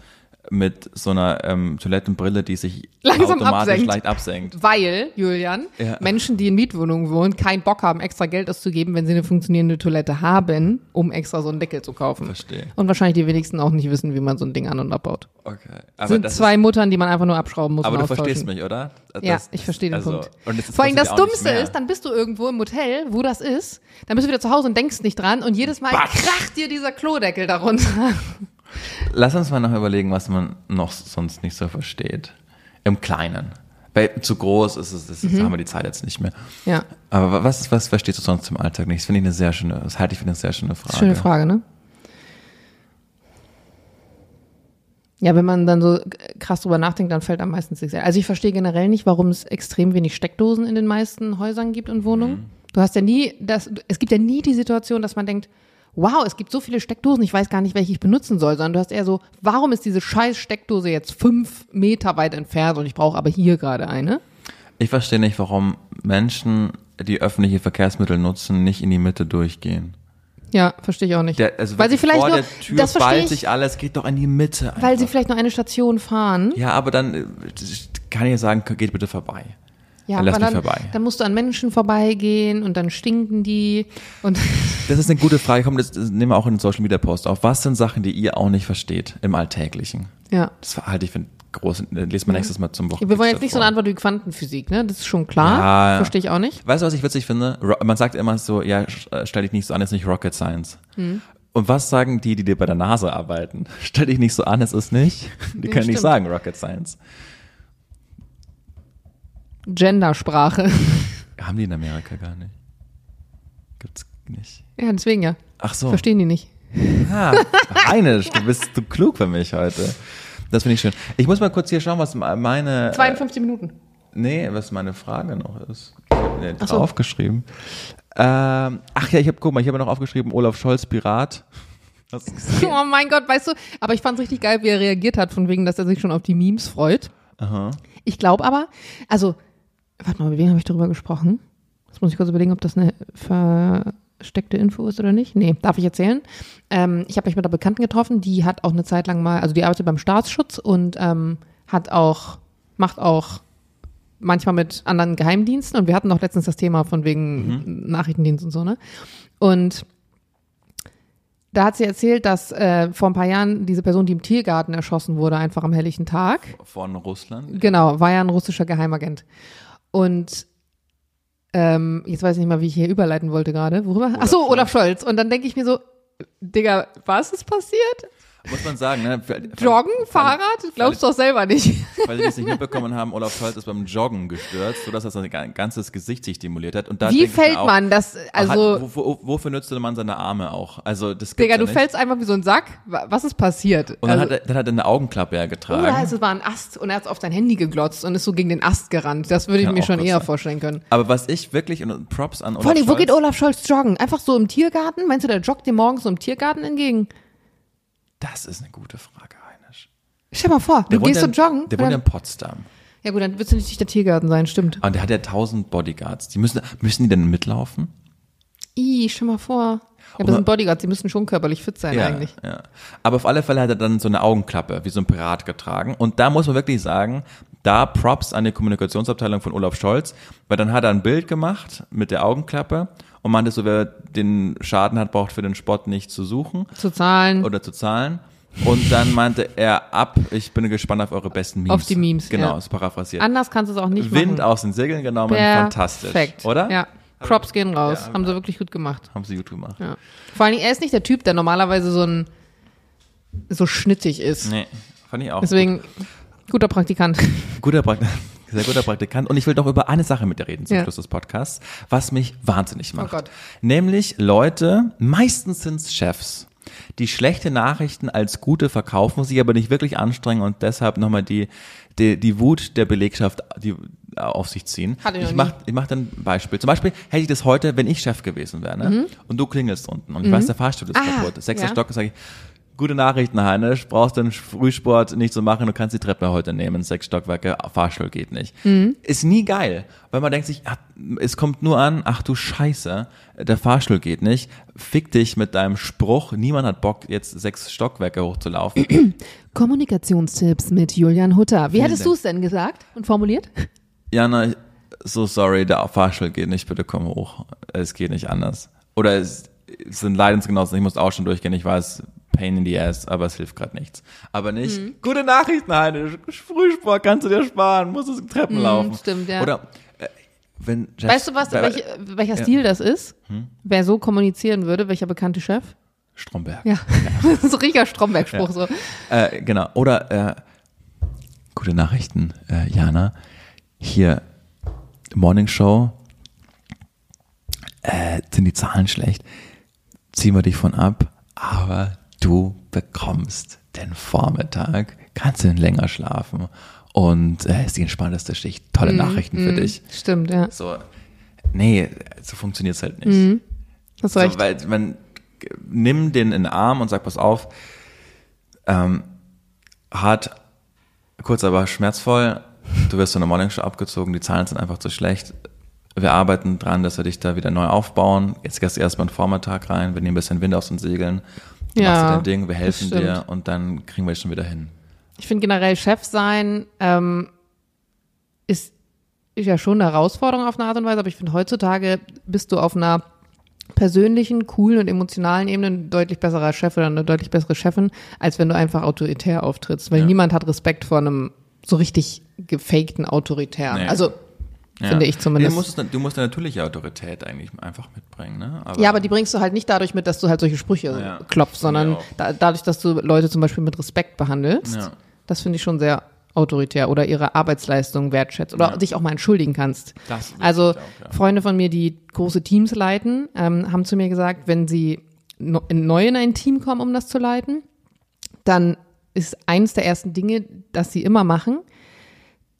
mit so einer ähm, Toilettenbrille, die sich Langsam automatisch absenkt. leicht absenkt. Weil, Julian, Ja. Menschen, die in Mietwohnungen wohnen, keinen Bock haben, extra Geld auszugeben, wenn sie eine funktionierende Toilette haben, um extra so einen Deckel zu kaufen. Verstehe. Und wahrscheinlich die wenigsten auch nicht wissen, wie man so ein Ding an- und abbaut. Okay. Aber sind zwei ist, Muttern, die man einfach nur abschrauben muss. aber du verstehst mich, oder? Das, Ja, ich verstehe den also, Punkt. Und Vor allem das Dummste ist, dann bist du irgendwo im Hotel, wo das ist, dann bist du wieder zu Hause und denkst nicht dran und jedes Mal Batsch. kracht dir dieser Klodeckel darunter. Lass uns mal noch überlegen, was man noch sonst nicht so versteht. Im Kleinen. Weil zu groß ist es, das Mhm. haben wir die Zeit jetzt nicht mehr. Ja, Aber was, was verstehst du sonst im Alltag nicht? Das finde ich eine sehr schöne, das halte ich für eine sehr schöne Frage. schöne Frage, ne? Ja, wenn man dann so krass drüber nachdenkt, dann fällt am meisten nichts ein. Also ich verstehe generell nicht, warum es extrem wenig Steckdosen in den meisten Häusern gibt und Wohnungen. Du hast ja nie, das, es gibt ja nie die Situation, dass man denkt, wow, es gibt so viele Steckdosen, ich weiß gar nicht, welche ich benutzen soll, sondern du hast eher so, warum ist diese scheiß Steckdose jetzt fünf Meter weit entfernt und ich brauche aber hier gerade eine? Ich verstehe nicht, warum Menschen, die öffentliche Verkehrsmittel nutzen, nicht in die Mitte durchgehen. Ja, verstehe ich auch nicht. Der, also weil sie vielleicht vor nur, der Tür das ballt ich, sich alles, geht doch in die Mitte. Einfach. weil sie vielleicht nur eine Station fahren. ja, aber dann äh, kann ich sagen, geht bitte vorbei. Ja, Dann lass mich dann, vorbei. dann musst du an Menschen vorbeigehen und dann stinken die und *laughs* Das ist eine gute Frage. Komm, das, das nehmen wir auch in den Social Media Post auf. Was sind Sachen, die ihr auch nicht versteht im Alltäglichen? ja. Das halte ich für groß. Lesen wir nächstes Mal zum Wochenende. Wir wollen jetzt nicht so eine Antwort wie Quantenphysik, ne? Das ist schon klar. Ja. Verstehe ich auch nicht. Weißt du, was ich witzig finde? Man sagt immer so, ja, äh, stell dich nicht so an, es ist nicht Rocket Science. Hm. Und was sagen die, die dir bei der NASA arbeiten? *laughs* Stell dich nicht so an, es ist nicht. Die können nicht stimmt. sagen Rocket Science. Gendersprache. *laughs* Haben die in Amerika gar nicht. Gibt's nicht. ja, deswegen ja. Ach so. Verstehen die nicht. Ah, Heinisch, du bist zu klug für mich heute. Das finde ich schön. Ich muss mal kurz hier schauen, was meine. 52 Minuten. Nee, was meine Frage noch ist. Ich habe Ach so. aufgeschrieben. Ähm, ach ja, ich habe, guck mal, ich habe noch aufgeschrieben, Olaf Scholz, Pirat. Hast du gesehen? Oh mein Gott, weißt du, aber ich fand es richtig geil, wie er reagiert hat, von wegen, dass er sich schon auf die Memes freut. Aha. Ich glaube aber, also, warte mal, mit wem habe ich darüber gesprochen? Jetzt muss ich kurz überlegen, ob das eine versteckte Info ist oder nicht. Nee, darf ich erzählen? Ähm, ich habe mich mit einer Bekannten getroffen, die hat auch eine Zeit lang mal, also die arbeitet beim Staatsschutz und ähm, hat auch, macht auch manchmal mit anderen Geheimdiensten und wir hatten auch letztens das Thema von wegen Nachrichtendienst und so, ne? Und da hat sie erzählt, dass äh, vor ein paar Jahren diese Person, die im Tiergarten erschossen wurde, einfach am helllichen Tag, Von Russland. Genau, war ja ein russischer Geheimagent. Und ähm, jetzt weiß ich nicht mal, wie ich hier überleiten wollte gerade. Worüber? Ach so. Olaf Scholz. Und dann denke ich mir so, Digga, was ist passiert? Muss man sagen, ne? Joggen, Fahrrad? Glaubst du doch selber nicht. *laughs* Falls Sie das nicht mitbekommen haben, Olaf Scholz ist beim Joggen gestürzt, sodass er sein ga- ganzes Gesicht sich stimuliert hat. Und da Wie fällt auch, man das? Also, hat, wo, wo, wofür nützte man seine Arme auch? Also das Digga, ja du fällst einfach wie so ein Sack. Wa- Was ist passiert? Und dann, also, hat er, dann hat er eine Augenklappe ja getragen. oder es war ein Ast und er hat auf sein Handy geglotzt und ist so gegen den Ast gerannt. Das würde ich Kann mir schon eher sein. vorstellen können. Aber was ich wirklich, und Props an Olaf Vor allem, wo Scholz, geht Olaf Scholz joggen? Einfach so im Tiergarten? Meinst du, der joggt dir morgens so im Tiergarten entgegen? Das ist eine gute Frage, Heinisch. Stell mal vor, Der du gehst ja, so joggen. Der wohnt ja in Potsdam. Ja gut, dann wird es nicht der Tiergarten sein, stimmt. Und der hat ja tausend Bodyguards. Die müssen, müssen die denn mitlaufen? Ih, stell mal vor. Ja, man- sind Bodyguards, die müssen schon körperlich fit sein eigentlich. Ja. Aber auf alle Fälle hat er dann so eine Augenklappe, wie so ein Pirat getragen. Und da muss man wirklich sagen, Da Props an die Kommunikationsabteilung von Olaf Scholz, weil dann hat er ein Bild gemacht mit der Augenklappe und meinte so, wer den Schaden hat, braucht für den Spott nicht zu suchen Zu zahlen. oder zu zahlen. Und dann meinte er ab, ich bin gespannt auf eure besten Memes. Auf die Memes, Genau, ja. ist paraphrasiert. Anders kannst du es auch nicht Wind machen. aus den Segeln genommen, fantastisch. Perfekt. Oder? Ja. Props gehen raus. Ja, Haben sie wirklich gut gemacht. Haben sie gut gemacht. Ja. Vor allen Dingen, er ist nicht der Typ, der normalerweise so ein so schnittig ist. Nee, fand ich auch. Deswegen guter Praktikant. Guter Praktikant. Sehr guter Praktikant. Und ich will doch über eine Sache mit dir reden zum Ja. Schluss des Podcasts, was mich wahnsinnig macht. Oh Gott. Nämlich Leute, meistens sind es Chefs, die schlechte Nachrichten als gute verkaufen, sich aber nicht wirklich anstrengen und deshalb nochmal die, die, die Wut der Belegschaft die, auf sich ziehen. Hatte ich noch ich mach, ich mach dann ein Beispiel. Zum Beispiel hätte ich das heute, wenn ich Chef gewesen wäre, ne? und du klingelst unten und ich weiß, der Fahrstuhl ist Mhm. Ah, kaputt. Sechster ja. Stock, sage ich, Gute Nachrichten, Heinisch. Brauchst den Frühsport nicht zu machen. Du kannst die Treppe heute nehmen. Sechs Stockwerke, Fahrstuhl geht nicht. Mhm. Ist nie geil. Weil man denkt sich, ach, es kommt nur an, ach du Scheiße, der Fahrstuhl geht nicht. Fick dich mit deinem Spruch. Niemand hat Bock, jetzt sechs Stockwerke hochzulaufen. *clears throat* Kommunikationstipps mit Julian Hutter. Wie Vielen hättest du es denn gesagt und formuliert? *laughs* Jana, so sorry, der Fahrstuhl geht nicht, bitte komm hoch. Es geht nicht anders. Oder es sind Leidensgenossen, ich muss auch schon durchgehen, ich weiß, pain in the ass, aber es hilft gerade nichts. Aber nicht, Mhm. gute Nachrichten, Heine, Frühsport kannst du dir sparen, musst du Treppen laufen. Mhm, stimmt, ja. Oder, äh, wenn Chefs- Weißt du was, weil- welch, welcher Stil das ist? Wer so kommunizieren würde, welcher bekannte Chef? Stromberg. Ja, *laughs* das ist ein richtiger Stromberg-Spruch so. Äh, genau. Oder äh, gute Nachrichten, äh, Jana. Hier Morning Show. Äh, sind die Zahlen schlecht? Ziehen wir dich von ab. Aber du bekommst den Vormittag, kannst du länger schlafen und äh, ist die entspannteste Schicht. Tolle Nachrichten für dich. Stimmt, ja. So, nee, so funktioniert's halt nicht. Hast So, recht. weil man nimm den in den Arm und sag, pass auf, ähm, hart, kurz aber schmerzvoll, du wirst von der Morningshow abgezogen, die Zahlen sind einfach zu schlecht. Wir arbeiten dran, dass wir dich da wieder neu aufbauen. Jetzt gehst du erstmal einen Vormittag rein, wir nehmen ein bisschen Wind aus den Segeln, Ja, machst du dein Ding, wir helfen dir und dann kriegen wir dich schon wieder hin. Ich finde generell Chef sein ähm, ist, ist ja schon eine Herausforderung auf eine Art und Weise, aber ich finde heutzutage bist du auf einer persönlichen, coolen und emotionalen Ebene ein deutlich besserer Chef oder eine deutlich bessere Chefin, als wenn du einfach autoritär auftrittst, weil Ja. niemand hat Respekt vor einem so richtig gefakten Autoritären. Nee. Also Ja. finde ich zumindest. Du musst, du musst eine natürliche Autorität eigentlich einfach mitbringen, ne? Aber, Ja, aber die bringst du halt nicht dadurch mit, dass du halt solche Sprüche Ja. klopfst, sondern da, dadurch, dass du Leute zum Beispiel mit Respekt behandelst. Ja. Das finde ich schon sehr autoritär oder ihre Arbeitsleistung wertschätzt oder Ja. dich auch mal entschuldigen kannst. Das also auch, ja. Freunde von mir, die große Teams leiten, ähm, haben zu mir gesagt, wenn sie no, neu in ein Team kommen, um das zu leiten, dann ist eines der ersten Dinge, das sie immer machen,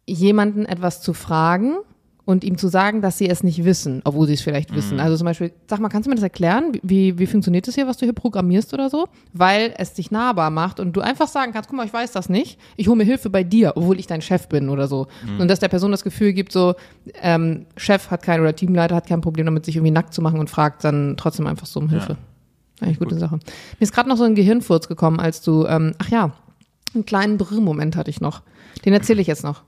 jemanden etwas zu fragen und ihm zu sagen, dass sie es nicht wissen, obwohl sie es vielleicht Mhm. wissen. Also zum Beispiel, sag mal, kannst du mir das erklären? Wie, wie funktioniert das hier, was du hier programmierst oder so? Weil es dich nahbar macht und du einfach sagen kannst, guck mal, ich weiß das nicht, ich hole mir Hilfe bei dir, obwohl ich dein Chef bin oder so. Mhm. Und dass der Person das Gefühl gibt, so, ähm, Chef hat kein oder Teamleiter hat kein Problem damit, sich irgendwie nackt zu machen und fragt dann trotzdem einfach so um Hilfe. Eigentlich gute Sache. Mir ist gerade noch so ein Gehirnfurz gekommen, als du, ähm, ach ja, einen kleinen Brr-Moment hatte ich noch. Den erzähle ich jetzt noch.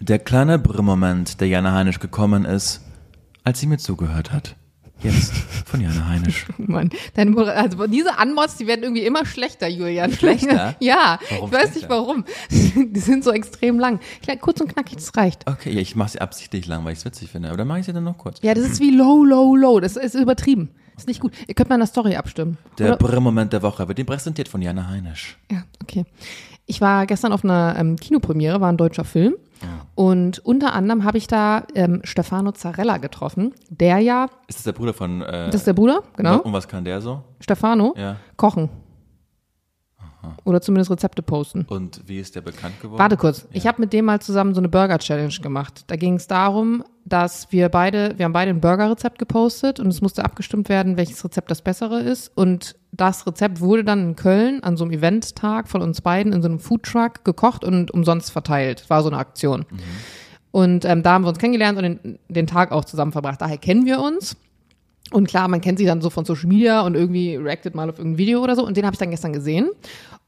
Der kleine Brr-Moment, der Jana Heinisch gekommen ist, als sie mir zugehört hat. Jetzt von Jana Heinisch. *laughs* Mann, deine, also diese Anmods, die werden irgendwie immer schlechter, Julian. Schlechter? *laughs* ja, Warum ich weiß nicht schlechter? warum. *laughs* Die sind so extrem lang. Kurz und knackig, das reicht. Okay, ich mache sie absichtlich lang, weil ich es witzig finde. Aber dann mache ich sie dann noch kurz. Ja, das ist wie low, low, low. Das ist übertrieben. Ist nicht gut. Ihr könnt mal in der Story abstimmen. Der Oder? Brr-Moment der Woche wird Ihnen präsentiert von Jana Heinisch. Ja, okay. Ich war gestern auf einer ähm, Kinopremiere, war ein deutscher Film. Und unter anderem habe ich da ähm, Stefano Zarella getroffen, der ja, Ist das der Bruder von... Äh, das ist der Bruder, genau, Und was kann der so? Stefano, Ja. kochen. Oder zumindest Rezepte posten. Und wie ist der bekannt geworden? Warte kurz. Ich habe mit dem mal zusammen so eine Burger-Challenge gemacht. Da ging es darum, dass wir beide, wir haben beide ein Burger-Rezept gepostet und es musste abgestimmt werden, welches Rezept das bessere ist. Und das Rezept wurde dann in Köln an so einem Eventtag von uns beiden in so einem Foodtruck gekocht und umsonst verteilt. War so eine Aktion. Und ähm, da haben wir uns kennengelernt und den, den Tag auch zusammen verbracht. Daher kennen wir uns. Und klar, man kennt sie dann so von Social Media und irgendwie reactet mal auf irgendein Video oder so. Und den habe ich dann gestern gesehen.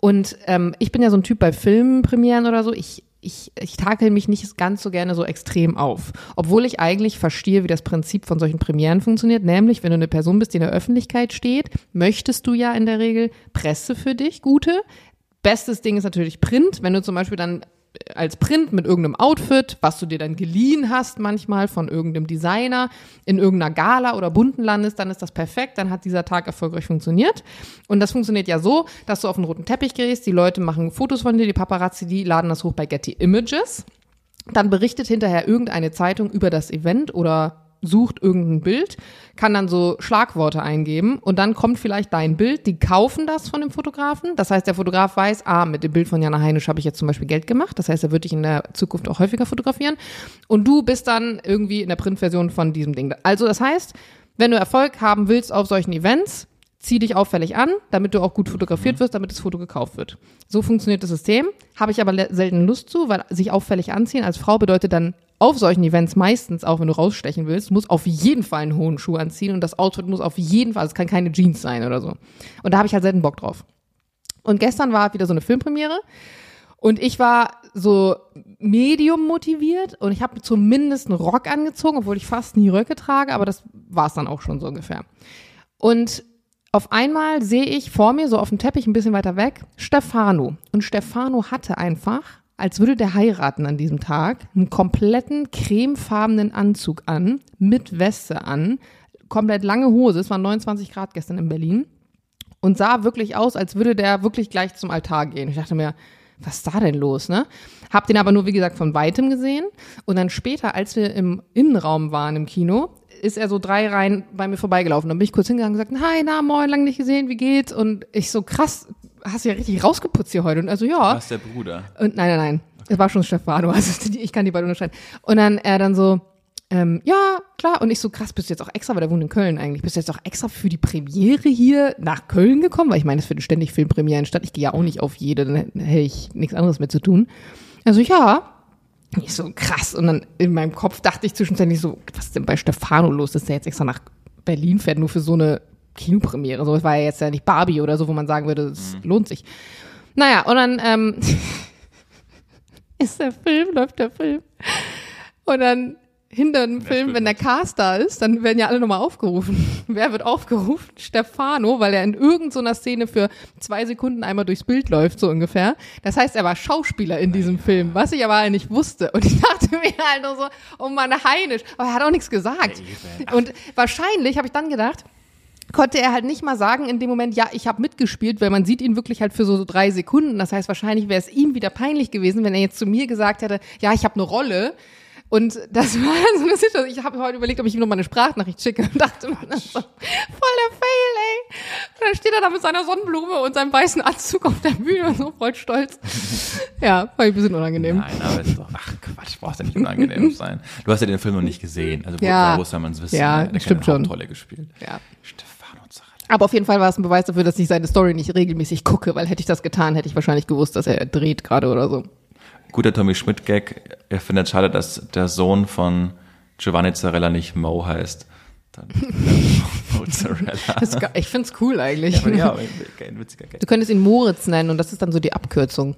Und ähm, ich bin ja so ein Typ bei Filmpremieren oder so. Ich ich, ich takel mich nicht ganz so gerne so extrem auf. Obwohl ich eigentlich verstehe, wie das Prinzip von solchen Premieren funktioniert. Nämlich, wenn du eine Person bist, die in der Öffentlichkeit steht, möchtest du ja in der Regel Presse für dich, gute. Bestes Ding ist natürlich Print. Wenn du zum Beispiel dann als Print mit irgendeinem Outfit, was du dir dann geliehen hast, manchmal von irgendeinem Designer, in irgendeiner Gala oder bunten landest, dann ist das perfekt, dann hat dieser Tag erfolgreich funktioniert. Und das funktioniert ja so, dass du auf einen roten Teppich gehst, die Leute machen Fotos von dir, die Paparazzi, die laden das hoch bei Getty Images. Dann berichtet hinterher irgendeine Zeitung über das Event oder sucht irgendein Bild, kann dann so Schlagworte eingeben und dann kommt vielleicht dein Bild. Die kaufen das von dem Fotografen. Das heißt, der Fotograf weiß, ah, mit dem Bild von Jana Heinisch habe ich jetzt zum Beispiel Geld gemacht. Das heißt, er wird dich in der Zukunft auch häufiger fotografieren. Und du bist dann irgendwie in der Printversion von diesem Ding. Also das heißt, wenn du Erfolg haben willst auf solchen Events, zieh dich auffällig an, damit du auch gut fotografiert wirst, damit das Foto gekauft wird. So funktioniert das System. Habe ich aber selten Lust zu, weil sich auffällig anziehen als Frau bedeutet dann auf solchen Events meistens, auch wenn du rausstechen willst, muss auf jeden Fall einen hohen Schuh anziehen und das Outfit muss auf jeden Fall, es kann keine Jeans sein oder so. Und da habe ich halt selten Bock drauf. Und gestern war wieder so eine Filmpremiere und ich war so medium motiviert und ich habe zumindest einen Rock angezogen, obwohl ich fast nie Röcke trage, aber das war es dann auch schon so ungefähr. Und auf einmal sehe ich vor mir, so auf dem Teppich ein bisschen weiter weg, Stefano. Und Stefano hatte einfach, als würde der heiraten an diesem Tag, einen kompletten cremefarbenen Anzug an, mit Weste an, komplett lange Hose, es waren 29 Grad gestern in Berlin, und sah wirklich aus, als würde der wirklich gleich zum Altar gehen. Ich dachte mir, was ist da denn los, ne? Hab den aber nur, wie gesagt, von weitem gesehen. Und dann später, als wir im Innenraum waren im Kino, ist er so drei Reihen bei mir vorbeigelaufen. Dann bin ich kurz hingegangen und gesagt, hi, na, moin, lange nicht gesehen, wie geht's? Und ich so, krass, hast du ja richtig rausgeputzt hier heute. Und also, ja. Was der Bruder? Und nein, nein, nein. Es war schon Stefano, also ich kann die beiden unterscheiden. Und dann er dann so, ähm, ja, klar. Und ich so, krass, bist du jetzt auch extra, weil der wohnt in Köln eigentlich, bist du jetzt auch extra für die Premiere hier nach Köln gekommen? Weil ich meine, es finden ständig Filmpremieren statt. Ich gehe ja auch nicht auf jede, dann hätte ich nichts anderes mehr zu tun. Also ja, ich so, krass. Und dann in meinem Kopf dachte ich zwischenzeitlich so, was ist denn bei Stefano los, dass der jetzt extra nach Berlin fährt, nur für so eine Kinopremiere. So, es war ja jetzt ja nicht Barbie oder so, wo man sagen würde, es mhm. lohnt sich. Naja, und dann ähm, *laughs* ist der Film, läuft der Film. Und dann hinter dem Film, wenn der Cast da ist, dann werden ja alle nochmal aufgerufen. *laughs* Wer wird aufgerufen? Stefano, weil er in irgendeiner Szene für zwei Sekunden einmal durchs Bild läuft, so ungefähr. Das heißt, er war Schauspieler in diesem Film, was ich aber halt nicht wusste. Und ich *laughs* dachte mir halt nur so, oh Mann, heinisch. Aber er hat auch nichts gesagt. Und wahrscheinlich habe ich dann gedacht, konnte er halt nicht mal sagen in dem Moment, ja, ich habe mitgespielt, weil man sieht ihn wirklich halt für so drei Sekunden. Das heißt, wahrscheinlich wäre es ihm wieder peinlich gewesen, wenn er jetzt zu mir gesagt hätte, ja, ich habe eine Rolle und das *laughs* war dann so eine Situation. Ich habe heute überlegt, ob ich ihm noch mal eine Sprachnachricht schicke und dachte mir, das ist voll der Fail, ey. Und dann steht er da mit seiner Sonnenblume und seinem weißen Anzug auf der Bühne und so voll stolz. *laughs* Ja, war ein bisschen unangenehm. Nein, aber ist doch, ach Quatsch, brauchst ja nicht unangenehm *laughs* sein. Du hast ja den Film noch nicht gesehen. Also ja. wo soll man es wissen? Ja, stimmt schon. Rolle gespielt. Ja. Zarella. Aber auf jeden Fall war es ein Beweis dafür, dass ich seine Story nicht regelmäßig gucke, weil hätte ich das getan, hätte ich wahrscheinlich gewusst, dass er dreht gerade oder so guter Tommy Schmidt-Gag. Er findet schade, dass der Sohn von Giovanni Zarella nicht Mo heißt. Dann Mo *laughs* Zarella. ich find's cool eigentlich. Ja, ja *laughs* ein witziger Gag. Du könntest ihn Moritz nennen und das ist dann so die Abkürzung.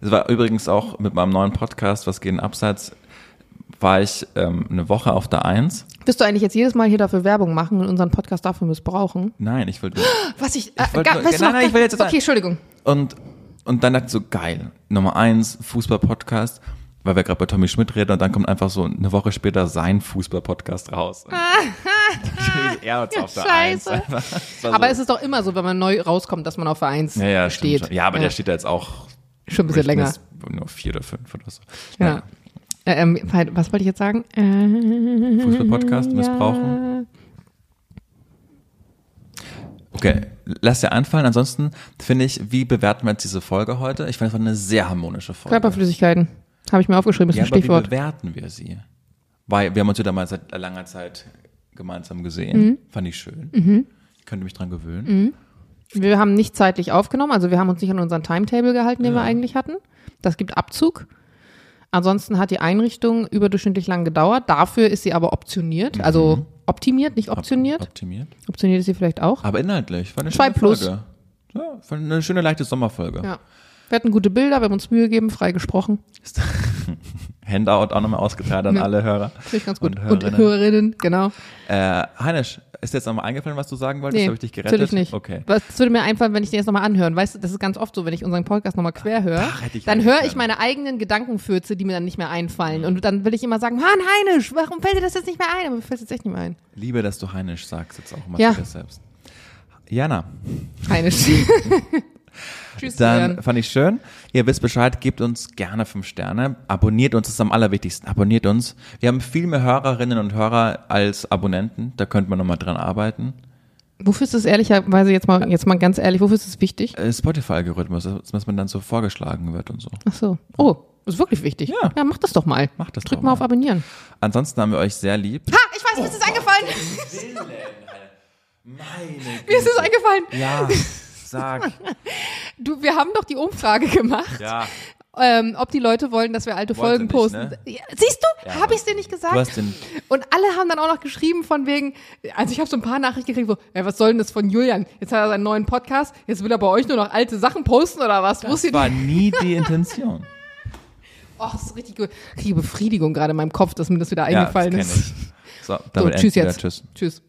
Es war übrigens auch mit meinem neuen Podcast, was gehen abseits, war ich ähm, eine Woche auf der Eins. Wirst du eigentlich jetzt jedes Mal hier dafür Werbung machen und unseren Podcast dafür missbrauchen? Nein, ich wollte. *gasps* Was ich. ich wollte, äh, weißt nein, nein, ich will jetzt. Okay, Entschuldigung. Und und dann dachte ich so, geil, Nummer eins, Fußball-Podcast, weil wir gerade bei Tommy Schmidt reden und dann kommt einfach so eine Woche später sein Fußball-Podcast raus. *laughs* *laughs* er hat's auf der Scheiße. Eins. *laughs* So. Aber es ist doch immer so, wenn man neu rauskommt, dass man auf der Eins ja, ja, steht. Ja, aber ja. der steht da jetzt auch schon ein bisschen länger. Nur vier oder fünf oder so. Ja. ja. Äh, ähm, was wollte ich jetzt sagen? Äh, Fußball-Podcast missbrauchen? Okay, lass dir anfallen. Ansonsten finde ich, wie bewerten wir jetzt diese Folge heute? Ich fand es war eine sehr harmonische Folge. Körperflüssigkeiten. Habe ich mir aufgeschrieben, ist ja, ein Stichwort. Wie bewerten wir sie? Weil wir haben uns wieder mal seit langer Zeit gemeinsam gesehen. Mhm. Fand ich schön. Mhm. Ich könnte mich dran gewöhnen. Mhm. Wir haben nicht zeitlich aufgenommen, also wir haben uns nicht an unseren Timetable gehalten, den ja. wir eigentlich hatten. Das gibt Abzug. Ansonsten hat die Einrichtung überdurchschnittlich lang gedauert. Dafür ist sie aber optioniert. Also mhm optimiert, nicht optioniert. optimiert. Optioniert ist sie vielleicht auch. Aber inhaltlich. War eine Zwei plus. Folge. Ja, eine schöne leichte Sommerfolge. Ja. Wir hatten gute Bilder, wir haben uns Mühe gegeben, frei gesprochen. *laughs* Handout auch nochmal ausgeteilt an Ja. alle Hörer. Finde ich ganz gut. Und Und Hörerinnen. Hörerinnen, genau. Äh, Heinisch, ist dir jetzt nochmal eingefallen, was du sagen wolltest? Nee, Habe ich dich gerettet? natürlich nicht. Okay. Was würde mir einfallen, wenn ich den jetzt nochmal anhören. Weißt du, das ist ganz oft so, wenn ich unseren Podcast nochmal quer höre, dann höre ich meine eigenen Gedankenfürze, die mir dann nicht mehr einfallen. Und dann will ich immer sagen, Mann, Heinisch, warum fällt dir das jetzt nicht mehr ein? Aber mir fällt es jetzt echt nicht mehr ein. Liebe, dass du Heinisch sagst, jetzt auch mal Ja. zu dir selbst. Jana, Heinisch. *laughs* Tschüss, dann Julian. fand ich schön. Ihr wisst Bescheid, gebt uns gerne fünf Sterne. Abonniert uns, das ist am allerwichtigsten. Abonniert uns. Wir haben viel mehr Hörerinnen und Hörer als Abonnenten. Da könnte man nochmal dran arbeiten. Wofür ist es ehrlicherweise jetzt mal, jetzt mal ganz ehrlich, wofür ist es wichtig? Äh, Spotify-Algorithmus, dass man dann so vorgeschlagen wird und so. Ach so. Oh, ist wirklich wichtig. Ja. ja mach das doch mal. Macht das Drück doch mal mal. auf Abonnieren. Ansonsten haben wir euch sehr lieb. Ha, ich weiß, mir ist es eingefallen. Meine *laughs* Mir ist es eingefallen. Ja, *laughs* sag. *laughs* Du, wir haben doch die Umfrage gemacht, Ja, ähm, ob die Leute wollen, dass wir alte Wollen sie Folgen nicht, posten. ne? Ja, siehst du? Ja, habe ich es dir nicht gesagt? du hast den Und alle haben dann auch noch geschrieben von wegen, also ich habe so ein paar Nachrichten gekriegt, so, ja, was soll denn das von Julian? Jetzt hat er seinen neuen Podcast, jetzt will er bei euch nur noch alte Sachen posten oder was? Wo ist Das hier war die? *laughs* nie die Intention. Oh, das ist richtig gut. Ich kriege Befriedigung gerade in meinem Kopf, dass mir das wieder ja, eingefallen das kenn ist. ich. So, So, damit tschüss enden wir. jetzt. Tschüss. Tschüss.